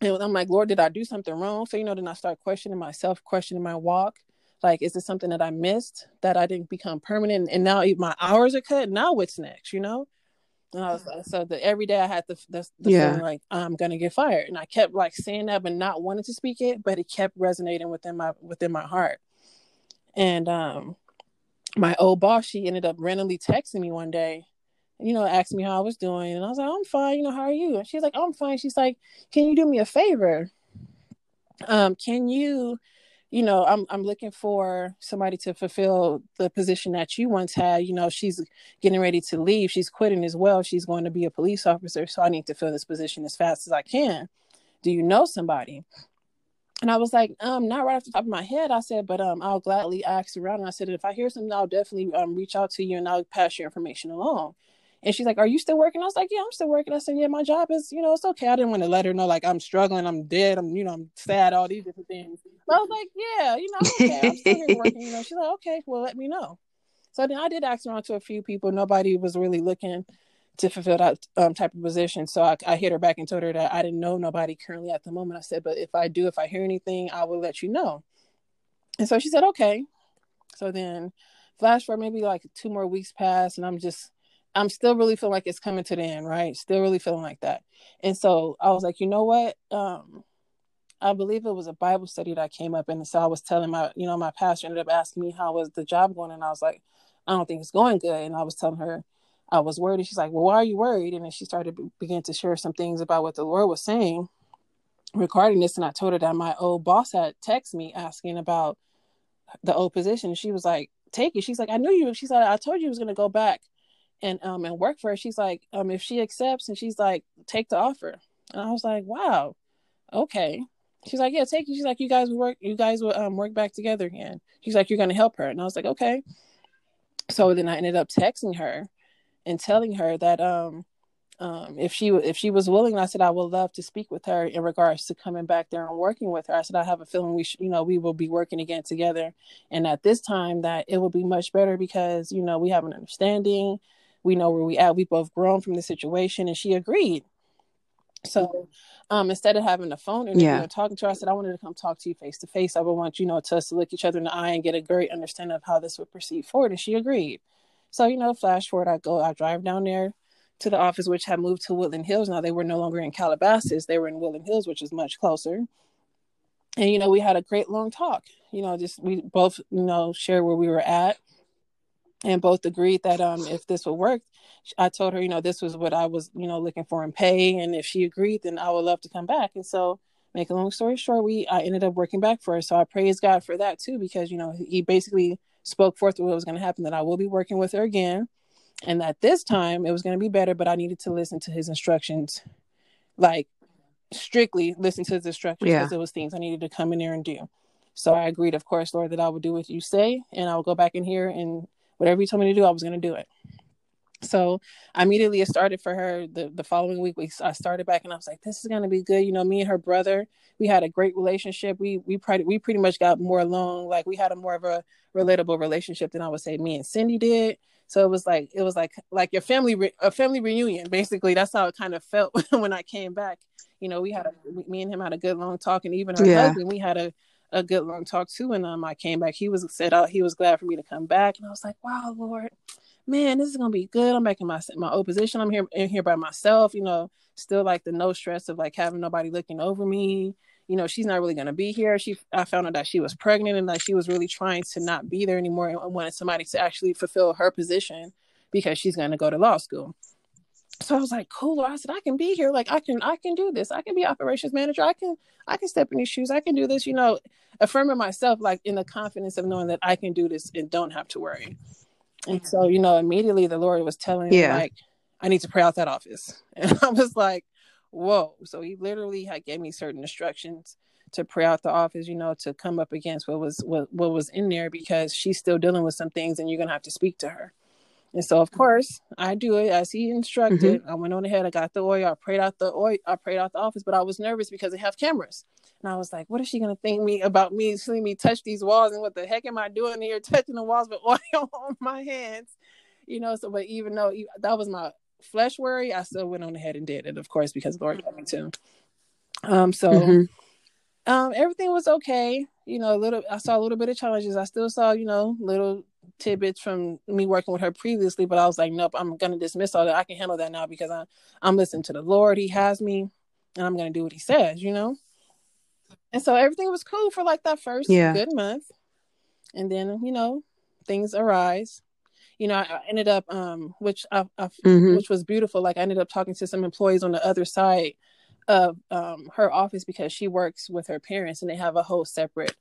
And I'm like, Lord, did I do something wrong? So, you know, then I start questioning myself, questioning my walk. Like, is this something that I missed that I didn't become permanent? And now my hours are cut. Now what's next? You know? And I was like, so the every day I had the the, the Yeah. feeling like I'm gonna get fired, and I kept like saying that, but not wanting to speak it, but it kept resonating within my within my heart. And um, my old boss, she ended up randomly texting me one day, you know, asked me how I was doing, and I was like, I'm fine. You know, how are you? And she's like, I'm fine. She's like, Can you do me a favor? Um, can you? You know, I'm I'm looking for somebody to fulfill the position that you once had. You know, she's getting ready to leave. She's quitting as well. She's going to be a police officer. So I need to fill this position as fast as I can. Do you know somebody? And I was like, um, not right off the top of my head. I said, but um, I'll gladly ask around. And I said, if I hear something, I'll definitely um reach out to you and I'll pass your information along. And she's like, Are you still working? I was like, Yeah, I'm still working. I said, Yeah, my job is, you know, it's okay. I didn't want to let her know like I'm struggling, I'm dead, I'm, you know, I'm sad, all these different things. But I was like, Yeah, you know, I'm okay. I'm still here <laughs> working. You know, she's like, Okay, well, let me know. So then I did ask around to a few people. Nobody was really looking to fulfill that um, type of position. So I, I hit her back and told her that I didn't know nobody currently at the moment. I said, but if I do, if I hear anything, I will let you know. And so she said, okay. So then flash forward maybe like two more weeks pass and I'm just I'm still really feeling like it's coming to the end, right? Still really feeling like that. And so I was like, you know what? Um, I believe it was a Bible study that came up, and so I was telling my, you know, my pastor ended up asking me how was the job going, and I was like, I don't think it's going good, and I was telling her I was worried, and she's like, well, why are you worried? And then she started to begin to share some things about what the Lord was saying regarding this, and I told her that my old boss had texted me asking about the old position. She was like, take it. She's like, I knew you. She said, I told you I was going to go back and um and work for her. She's like, um, if she accepts, and she's like, take the offer. And I was like, wow, okay. She's like, yeah, take it. She's like, you guys will work. You guys will um work back together again. She's like, you're to help her. And I was like, okay. So then I ended up texting her and telling her that um um, if she if she was willing, I said I would love to speak with her in regards to coming back there and working with her. I said I have a feeling we should, you know, we will be working again together, and at this time that it will be much better because you know we have an understanding, we know where we at, we both grown from the situation, and she agreed. So um, instead of having a phone interview yeah. and talking to her, I said I wanted to come talk to you face to face. I would want you know to us to look each other in the eye and get a great understanding of how this would proceed forward, and she agreed. So you know, flash forward, I go, I drive down there to the office, which had moved to Woodland Hills. Now they were no longer in Calabasas; they were in Woodland Hills, which is much closer. And you know, we had a great long talk. You know, just we both you know share where we were at, and both agreed that um if this would work, I told her you know this was what I was you know looking for in pay, and if she agreed, then I would love to come back. And so, make a long story short, we I ended up working back for her. So I praise God for that too, because you know he basically spoke forth what was going to happen that I will be working with her again and that this time it was going to be better but i needed to listen to his instructions like strictly listen to his instructions because yeah. it was things i needed to come in there and do so i agreed of course lord that i would do what you say and i will go back in here and whatever you told me to do i was going to do it so I immediately it started for her the, the following week. We I started back and I was like, this is gonna be good. You know, me and her brother, we had a great relationship. We we pretty we pretty much got more along. Like we had a more of a relatable relationship than I would say me and Cindy did. So it was like it was like like your family re- a family reunion basically. That's how it kind of felt <laughs> when I came back. You know, we had a me and him had a good long talk, and even her yeah. husband, we had a a good long talk too. And um, I came back. He was said out. He was glad for me to come back, and I was like, wow, Lord, man, this is gonna be good. I'm back in my my old position. I'm here in here by myself. You know, still like the no stress of like having nobody looking over me you know she's not really to be here she i found out that she was pregnant and that she was really trying to not be there anymore and wanted somebody to actually fulfill her position because she's to go to law school so i was like cool i said i can be here. Like i can i can do this. I can be operations manager. I can i can step in these shoes. I can do this you know affirming myself like in the confidence of knowing that i can do this and don't have to worry. And so you know immediately the lord was telling me like i need to pray out that office. <laughs> And i was like whoa. So he literally had gave me certain instructions to pray out the office, you know, to come up against what was what, what was in there because she's still dealing with some things and you're gonna have to speak to her. And so of course I do it as he instructed. Mm-hmm. I went on ahead, I got the oil, I prayed out the oil, I prayed out the office, but I was nervous because they have cameras. And I was like, what is she gonna think me about me seeing me touch these walls and what the heck am I doing here touching the walls with <laughs> oil on my hands? You know, so but even though that was my flesh worry, I still went on ahead and did it, of course, because Lord told me to. Um, so mm-hmm. um, everything was okay. You know, a little. I saw a little bit of challenges. I still saw, you know, little tidbits from me working with her previously, but I was like, nope, I'm gonna dismiss all that. I can handle that now because I, I'm listening to the Lord. He has me, and I'm gonna do what He says. You know. And so everything was cool for like that first yeah. good month, and then you know things arise you know, I ended up, um, which I, I mm-hmm. which was beautiful. Like I ended up talking to some employees on the other side of um, her office because she works with her parents and they have a whole separate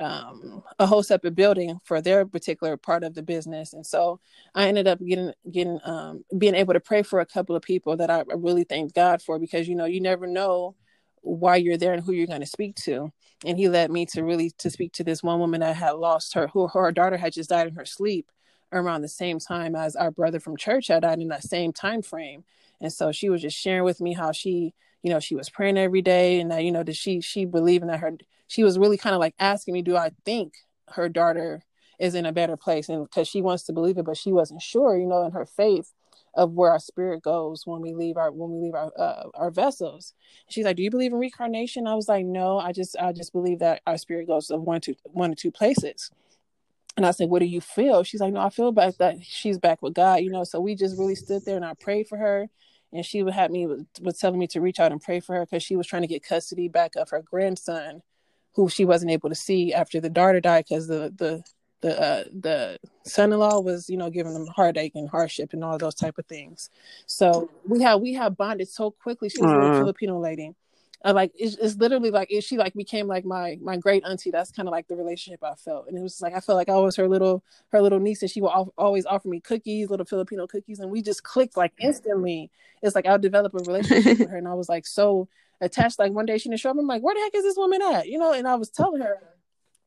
um, a whole separate building for their particular part of the business. And so I ended up getting getting um, being able to pray for a couple of people that I really thank God for because you know you never know why you're there and who you're going to speak to. And he led me to really to speak to this one woman that had lost her who her daughter had just died in her sleep around the same time as our brother from church had died in that same time frame. And so she was just sharing with me how she, you know, she was praying every day and that, you know, that she she believing that her she was really kind of like asking me, do I think her daughter is in a better place? And because she wants to believe it, but she wasn't sure, you know, in her faith of where our spirit goes when we leave our when we leave our uh, our vessels. She's like, "Do you believe in reincarnation?" I was like, "No, I just I just believe that our spirit goes of one to one or two places." And I said, What do you feel? She's like, No, I feel back that she's back with God, you know. So we just really stood there and I prayed for her. And she would have me was telling me to reach out and pray for her because she was trying to get custody back of her grandson, who she wasn't able to see after the daughter died because the the the uh, the son-in-law was you know giving them heartache and hardship and all those type of things. So we have we have bonded so quickly. She was uh-huh. a Filipino lady uh, like it's, it's literally like it, she like became like my my great auntie. That's kind of like the relationship I felt, and it was like I felt like I was her little her little niece, and she would always offer me cookies, little Filipino cookies, and we just clicked like instantly. It's like I'll develop a relationship <laughs> with her, and I was like so attached. Like one day she didn't show up. I'm like, where the heck is this woman at? You know, and I was telling her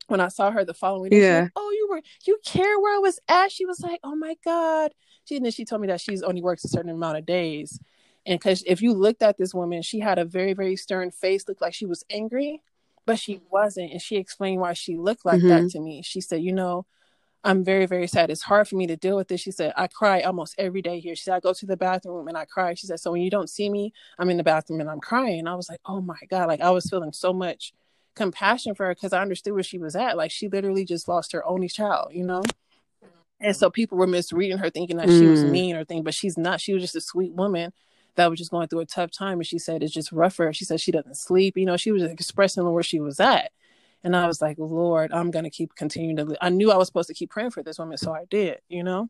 when I saw her the following day, yeah. Like, oh, you were you care where I was at? She was like, oh my god. She and then she told me that she's only works a certain amount of days. And because if you looked at this woman, she had a very, very stern face, looked like she was angry, but she wasn't. And she explained why she looked like mm-hmm. that to me. She said, You know, I'm very, very sad. It's hard for me to deal with this. She said, I cry almost every day here. She said, I go to the bathroom and I cry. She said, So when you don't see me, I'm in the bathroom and I'm crying. And I was like, Oh my God. Like I was feeling so much compassion for her because I understood where she was at. Like she literally just lost her only child, you know? And so people were misreading her thinking that mm. she was mm. mean or thing, but she's not. She was just a sweet woman that was just going through a tough time. And she said it's just rough for her. She said she doesn't sleep. You know, she was expressing where she was at. And I was like, Lord, I'm going to keep continuing to. I knew I was supposed to keep praying for this woman, so I did, you know?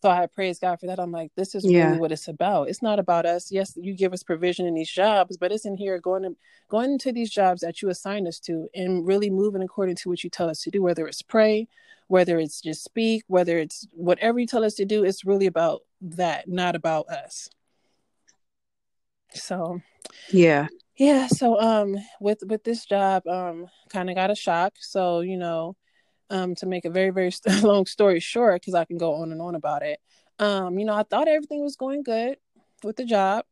So I praise God for that. I'm like, this is yeah. really what it's about. It's not about us. Yes, you give us provision in these jobs, but it's in here going to going into these jobs that you assign us to and really moving according to what you tell us to do, whether it's pray, whether it's just speak, whether it's whatever you tell us to do, it's really about that, not about us. So yeah. Yeah, so um with with this job um kind of got a shock. So, you know, um to make a very very <laughs> long story short cuz I can go on and on about it. Um you know, I thought everything was going good with the job.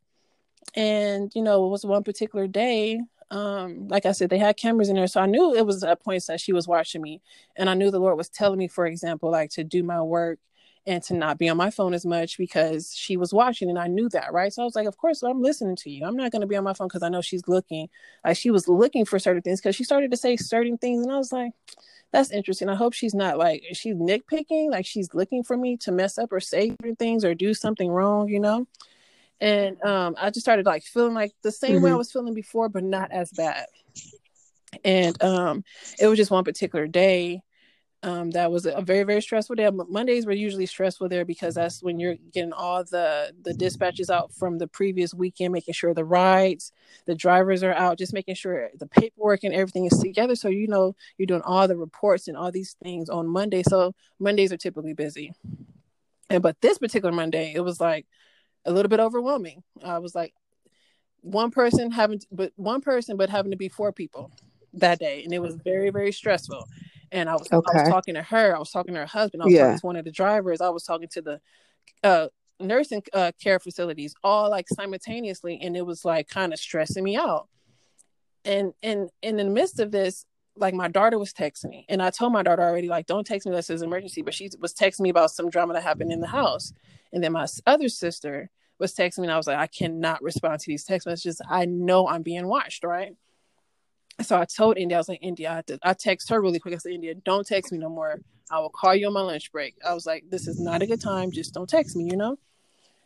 And you know, it was one particular day um like i said they had cameras in there so i knew it was at points that she was watching me and i knew the lord was telling me for example like to do my work and to not be on my phone as much because she was watching and I knew that, right? So I was like, of course, I'm listening to you. I'm not going to be on my phone because I know she's looking. Like she was looking for certain things because she started to say certain things. And I was like, that's interesting. I hope she's not like, she's nitpicking, like she's looking for me to mess up or say certain things or do something wrong, you know? And um, I just started like feeling like the same mm-hmm. way I mm-hmm. was feeling before, but not as bad. And um, it was just one particular day um, that was a very very stressful day. Mondays were usually stressful there because that's when you're getting all the the dispatches out from the previous weekend, making sure the rides, the drivers are out, just making sure the paperwork and everything is together. So you know you're doing all the reports and all these things on Monday. So Mondays are typically busy. And but this particular Monday, it was like a little bit overwhelming. I was like one person having, to, but one person, but having to be four people that day, and it was very very stressful and I was, okay. I was talking to her. I was talking to her husband. I was yeah. talking to one of the drivers. I was talking to the uh, nursing uh, care facilities, all like simultaneously, and it was like kind of stressing me out. And and, and in the midst of this, like my daughter was texting me, and I told my daughter already, like, don't text me unless it's an emergency. But she was texting me about some drama that happened in the house, and then my other sister was texting me, and I was like, I cannot respond to these text messages. I know I'm being watched, right? So I told India, I was like, India, I, text her really quick. I said, India, don't text me no more. I will call you on my lunch break. I was like, this is not a good time. Just don't text me, you know?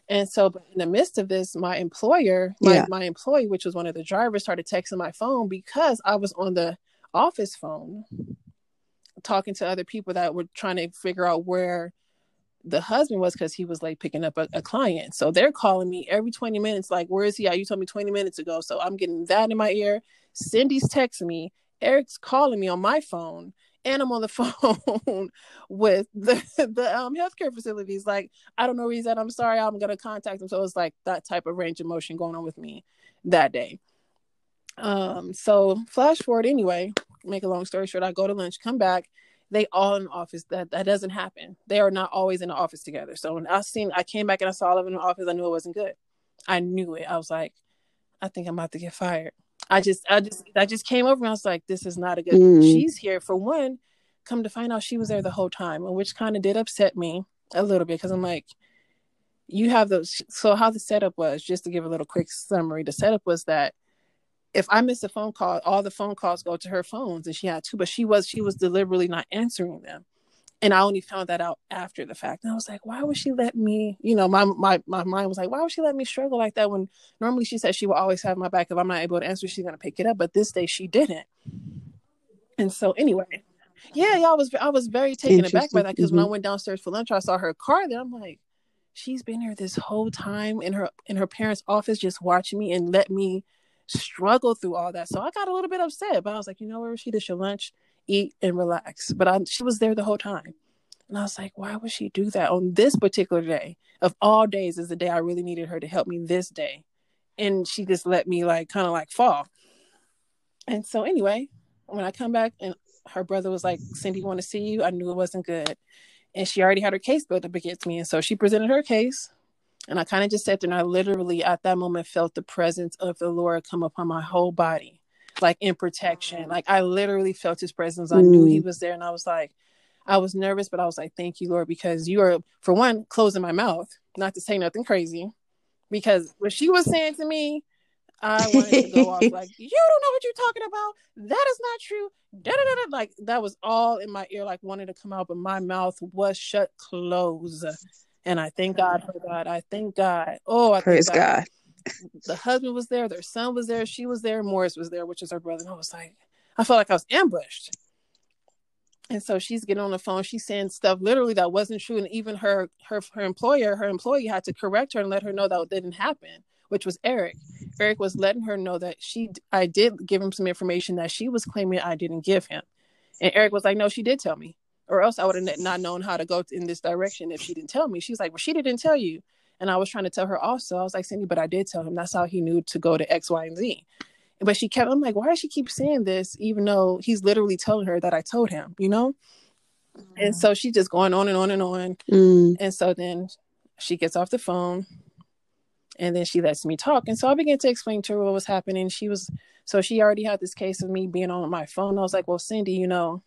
And so but in the midst of this, my employer, my, yeah. my employee, which was one of the drivers, started texting my phone because I was on the office phone talking to other people that were trying to figure out where the husband was because he was like picking up a, a, client. So they're calling me every 20 minutes, like, where is he? You told me 20 minutes ago. So I'm getting that in my ear. Cindy's texting me. Eric's calling me on my phone. And I'm on the <laughs> phone with the the um, healthcare facilities. Like, I don't know where he's at. I'm sorry. I'm gonna contact him. So it's like that type of range of motion going on with me that day. Um, so flash forward anyway, make a long story short, I go to lunch, come back, they all in the office. That that doesn't happen. They are not always in the office together. So when I seen, I came back and I saw all of them in the office. I knew it wasn't good. I knew it. I was like, I think I'm about to get fired. I just, I just, I just came over and I was like, this is not a good. Mm. She's here for one. Come to find out, she was there the whole time, which kind of did upset me a little bit because I'm like, you have those. So how the setup was, just to give a little quick summary, the setup was that if I miss a phone call, all the phone calls go to her phones, and she had two, but she was she was deliberately not answering them. and I only found that out after the fact. And I was like, why would she let me, you know, my my my mind was like, why would she let me struggle like that when normally she said she will always have my back if I'm not able to answer, she's gonna pick it up. But this day she didn't. And so anyway, yeah, yeah, I was I was very taken aback by that because mm-hmm. when I mm-hmm. went downstairs for lunch, I saw her car there. I'm like, she's been here this whole time in her in her parents' office just watching me and let me struggle through all that. So I got a little bit upset, but I was like, you know where she did your lunch? eat, and relax. But I, she was there the whole time. And I was like, why would she do that on this particular day? Of all days, is the day I really needed her to help me this day. And she just let me like kind of like fall. And so anyway, when I come back and her brother was like, Cindy, want to see you? I knew it wasn't good. And she already had her case built up against me. And so she presented her case. And I kind of just sat there and I literally at that moment felt the presence of the Lord come upon my whole body like in protection. Like I literally felt his presence. I knew he mm. was there, and I was like, I was nervous, but I was like, "Thank you, Lord," because you are, for one, closing my mouth, not to say nothing crazy, because what she was saying to me, I wanted to go off like, <laughs> "You don't know what you're talking about. That is not true." Da da da. Like that was all in my ear, like wanted to come out, but my mouth was shut close. And I thank God for that. I thank God. Oh, I praise God. God the husband was there, their son was there, she was there, Morris was there, which is her brother. And I was like, I felt like I was ambushed. And so she's getting on the phone. She's saying stuff literally that wasn't true, and even her her her employer, her employee, had to correct her and let her know that didn't happen, which was Eric. Eric was letting her know that she, I did give him some information that she was claiming I didn't give him, and Eric was like, "No, she did tell me, or else I would have not known how to go in this direction if she didn't tell me." She's like, "Well, she didn't tell you." And I was trying to tell her also, I was like, Cindy, but I did tell him that's how he knew to go to X, Y, and Z. But she kept, I'm like, why does she keep saying this, even though he's literally telling her that I told him, you know? Mm. And so she's just going on and on and on. Mm. And so then she gets off the phone and then she lets me talk. And so I began to explain to her what was happening. She was, so she already had this case of me being on my phone. I was like, well, Cindy, you know,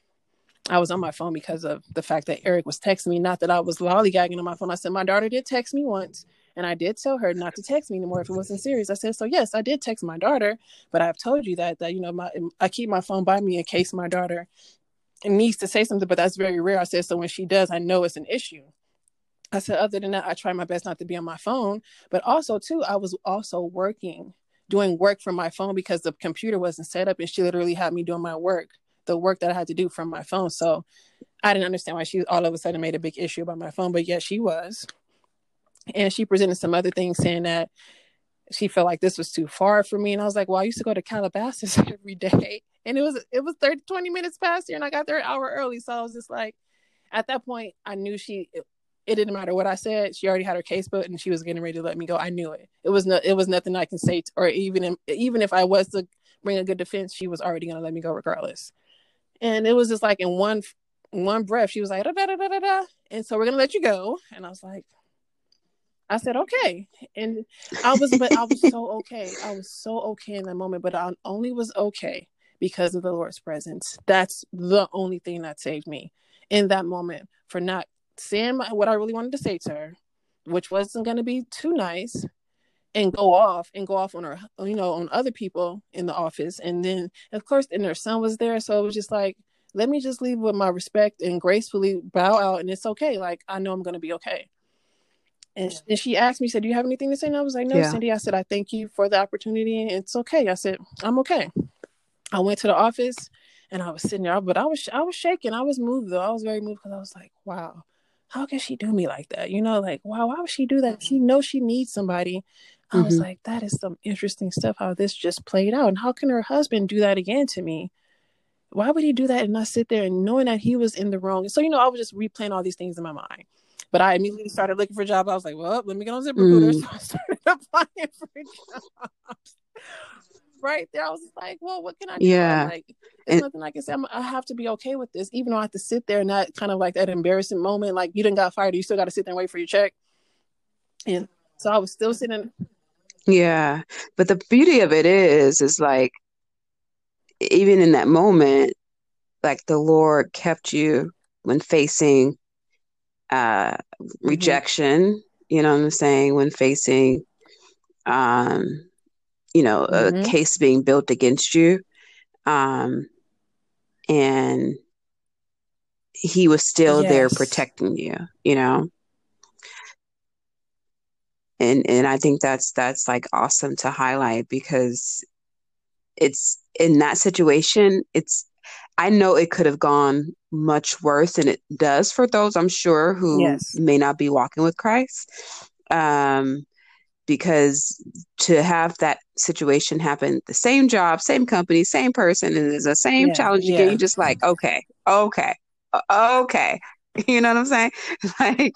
I was on my phone because of the fact that Eric was texting me. Not that I was lollygagging on my phone. I said, My daughter did text me once, and I did tell her not to text me anymore if it wasn't serious. I said, So, yes, I did text my daughter, but I've told you that, that you know, my I keep my phone by me in case my daughter needs to say something, but that's very rare. I said, So when she does, I know it's an issue. I said, Other than that, I try my best not to be on my phone, but also, too, I was also working, doing work from my phone because the computer wasn't set up, and she literally had me doing my work the work that I had to do from my phone. So I didn't understand why she all of a sudden made a big issue about my phone, but yet she was. And she presented some other things saying that she felt like this was too far for me. And I was like, well, I used to go to Calabasas <laughs> every day. And it was it was 30, 20 minutes past here and I got there an hour early. So I was just like, at that point, I knew she it, didn't matter what I said. She already had her case book and she was getting ready to let me go. I knew it. It was no, it was nothing I can say, to, or even even if I was to bring a good defense, she was already going to let me go regardless. And it was just like in one one breath, she was like, da, da, da, da, da. and so we're gonna let you go. And I was like, I said, okay. And I was, but I was so okay. I was so okay in that moment, but I only was okay because of the Lord's presence. That's the only thing that saved me in that moment for not saying what I really wanted to say to her, which wasn't going to be too nice, and go off and go off on her, you know, on other people in the office. And then, of course, and her son was there. So it was just like, let me just leave with my respect and gracefully bow out. And it's okay. Like, I know I'm going to be okay. And, she asked me, said, Do you have anything to say? And I was like, No, yeah. Cindy. I said, I thank you for the opportunity. And it's okay. I said, I'm okay. I went to the office and I was sitting there, but I was I was shaking. I was moved though. I was very moved because I was like, wow, how can she do me like that? You know, like, wow, why would she do that? She mm-hmm. knows she needs somebody. I mm-hmm. was like, that is some interesting stuff how this just played out. And how can her husband do that again to me? Why would he do that and not sit there and knowing that he was in the wrong? So, you know, I was just replaying all these things in my mind. But I immediately started looking for a job. I was like, well, let me get on ZipRecruiter. <laughs> Mm. So I started <laughs> applying for jobs. right there, I was like, well, what can I do? Yeah. Like, there's and, nothing I can say. I'm, i have to be okay with this, even though I have to sit there and that kind of like that embarrassing moment. Like, you didn't got fired, you still got to sit there and wait for your check. And so I was still sitting yeah. But the beauty of it is, is like, even in that moment, like the Lord kept you when facing uh, mm-hmm. rejection, you know what I'm saying? When facing, um, you know, mm-hmm. a case being built against you. Um, and he was still yes. there protecting you, you know? And and I think that's that's like awesome to highlight because it's in that situation, it's I know it could have gone much worse and it does for those I'm sure who yes. may not be walking with Christ. Um because to have that situation happen the same job same company same person and it's the same yeah, challenge again yeah. you're just like okay okay okay <laughs> you know what i'm saying <laughs> like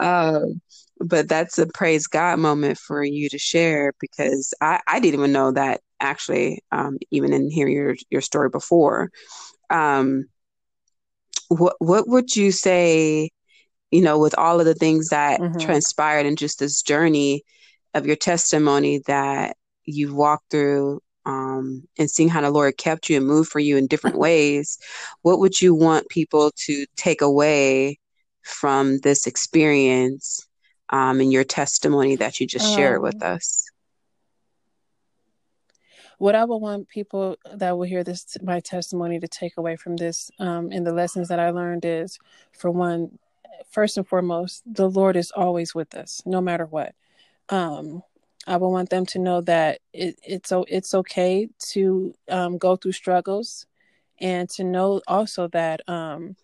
um but that's a praise god moment for you to share because i i didn't even know that actually um even in hearing your your story before um what what would you say you know with all of the things that mm-hmm. transpired and just this journey of your testimony that you've walked through um, and seeing how the Lord kept you and moved for you in different <laughs> ways, what would you want people to take away from this experience um, and your testimony that you just um, shared with um, us? What I would want people that will hear this, my testimony, to take away from this um, and the lessons that I learned is for one, first and foremost, the Lord is always with us, no matter what um, I would want them to know that it, it's so it's okay to um, go through struggles, and to know also that um,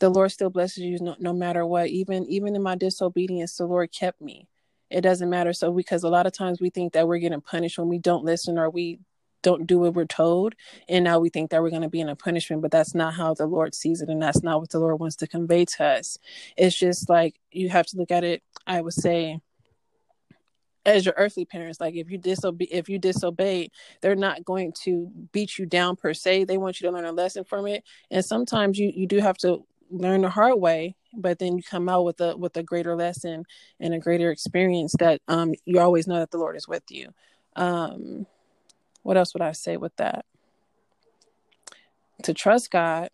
the Lord still blesses you no, no matter what. Even even in my disobedience, the Lord kept me. It doesn't matter. So because a lot of times we think that we're getting punished when we don't listen or we don't do what we're told, and now we think that we're going to be in a punishment. But that's not how the Lord sees it, and that's not what the Lord wants to convey to us. It's just like you have to look at it. I would say as your earthly parents like if you disobey if you disobey they're not going to beat you down per se they want you to learn a lesson from it and sometimes you you do have to learn the hard way but then you come out with a with a greater lesson and a greater experience that um you always know that the lord is with you um what else would i say with that to trust god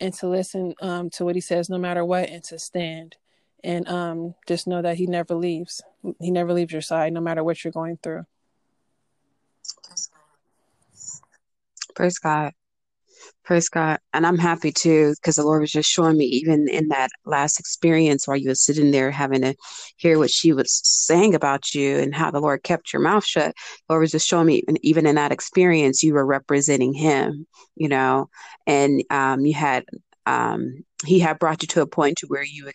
and to listen um to what he says no matter what and to stand and um, just know that he never leaves. He never leaves your side, no matter what you're going through. Praise God. Praise God. And I'm happy too, because the Lord was just showing me, even in that last experience while you were sitting there having to hear what she was saying about you and how the Lord kept your mouth shut. The Lord was just showing me, even in that experience, you were representing Him, you know, and um, you had, um, He had brought you to a point to where you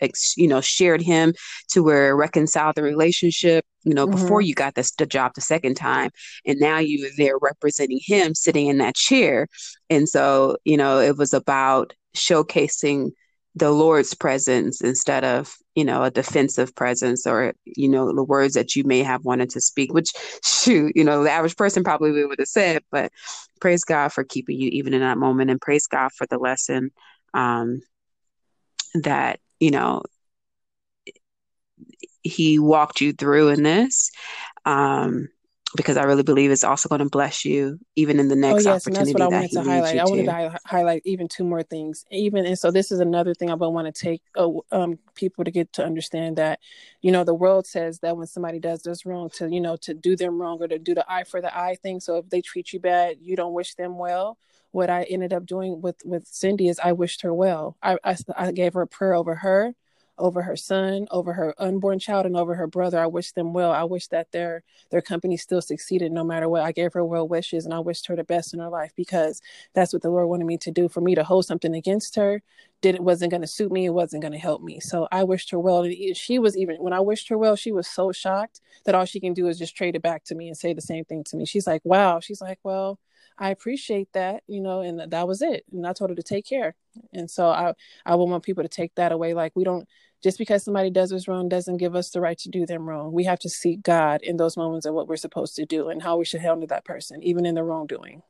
ex, you know shared him to where reconciled the relationship you know mm-hmm. before you got this the job the second time and now you were there representing him sitting in that chair and so you know it was about showcasing the lord's presence instead of you know a defensive presence or you know the words that you may have wanted to speak which shoot you know the average person probably would have said but praise god for keeping you even in that moment and praise god for the lesson um, that you know, he walked you through in this. Um, because I really believe it's also going to bless you even in the next oh, yes, opportunity. And that's what I wanted to highlight. I wanted to hi- highlight even two more things. Even and so this is another thing I would want to take uh, um, people to get to understand that you know the world says that when somebody does this wrong to you know to do them wrong or to do the eye for the eye thing. So if they treat you bad, you don't wish them well what I ended up doing with with Cindy is I wished her well. I, I, I gave her a prayer over her, over her son, over her unborn child, and over her brother. I wished them well. I wish that their their company still succeeded no matter what. I gave her well wishes and I wished her the best in her life because that's what the Lord wanted me to do. For me to hold something against her, did it wasn't going to suit me. It wasn't going to help me. So I wished her well. And she was even when I wished her well, she was so shocked that all she can do is just trade it back to me and say the same thing to me. She's like, "Wow." She's like, "Well." I appreciate that, you know, and that was it. And I told her to take care. And so I, I would want people to take that away. Like we don't just because somebody does us wrong doesn't give us the right to do them wrong. We have to seek God in those moments of what we're supposed to do and how we should handle that person, even in the wrongdoing.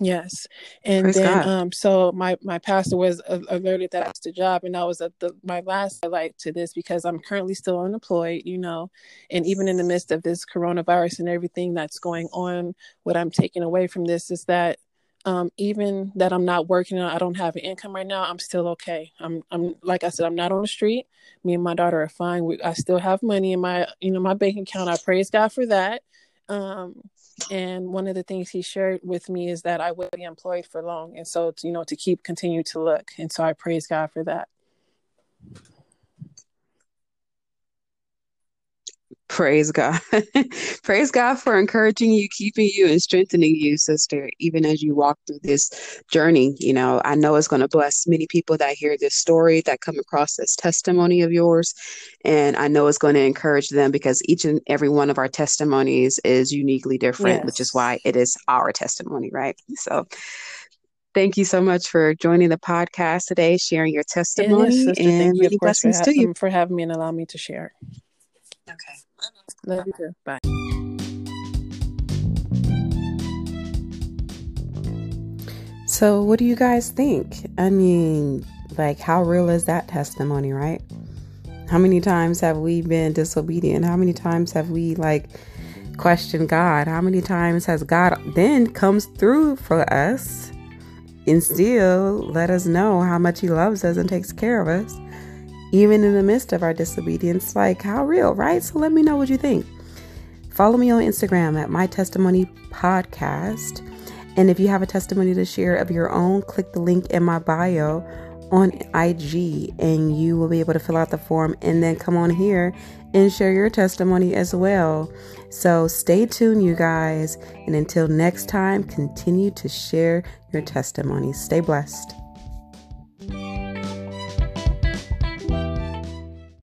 Yes, and Praise then God. um, so my my pastor was alerted that I was the job, and that was at the my last highlight to this because I'm currently still unemployed, you know, and even in the midst of this coronavirus and everything that's going on, what I'm taking away from this is that um, even that I'm not working, I don't have an income right now. I'm still okay. I'm I'm like I said, I'm not on the street. Me and my daughter are fine. We, I still have money in my you know my bank account. I praise God for that. Um, And one of the things he shared with me is that I would be employed for long. And so, you know, to keep continue to look. And so I praise God for that. Praise God. <laughs> Praise God for encouraging you, keeping you, and strengthening you, sister, even as you walk through this journey. You know, I know it's going to bless many people that hear this story, that come across this testimony of yours. And I know it's going to encourage them because each and every one of our testimonies is uniquely different, yes. which is why it is our testimony, right? So, Thank you so much for joining the podcast today, sharing your testimony, yes, and many blessings to you for having me and allowing me to share. Okay. Love you too. Bye. So, what do you guys think? I mean, like, how real is that testimony, right? How many times have we been disobedient? How many times have we, like, questioned God? How many times has God then comes through for us and still let us know how much He loves us and takes care of us? Even in the midst of our disobedience. Like, how real, right? So let me know what you think. Follow me on Instagram at My Testimony Podcast. And if you have a testimony to share of your own, click the link in my bio on IG and you will be able to fill out the form and then come on here and share your testimony as well. So stay tuned, you guys. And until next time, continue to share your testimony. Stay blessed.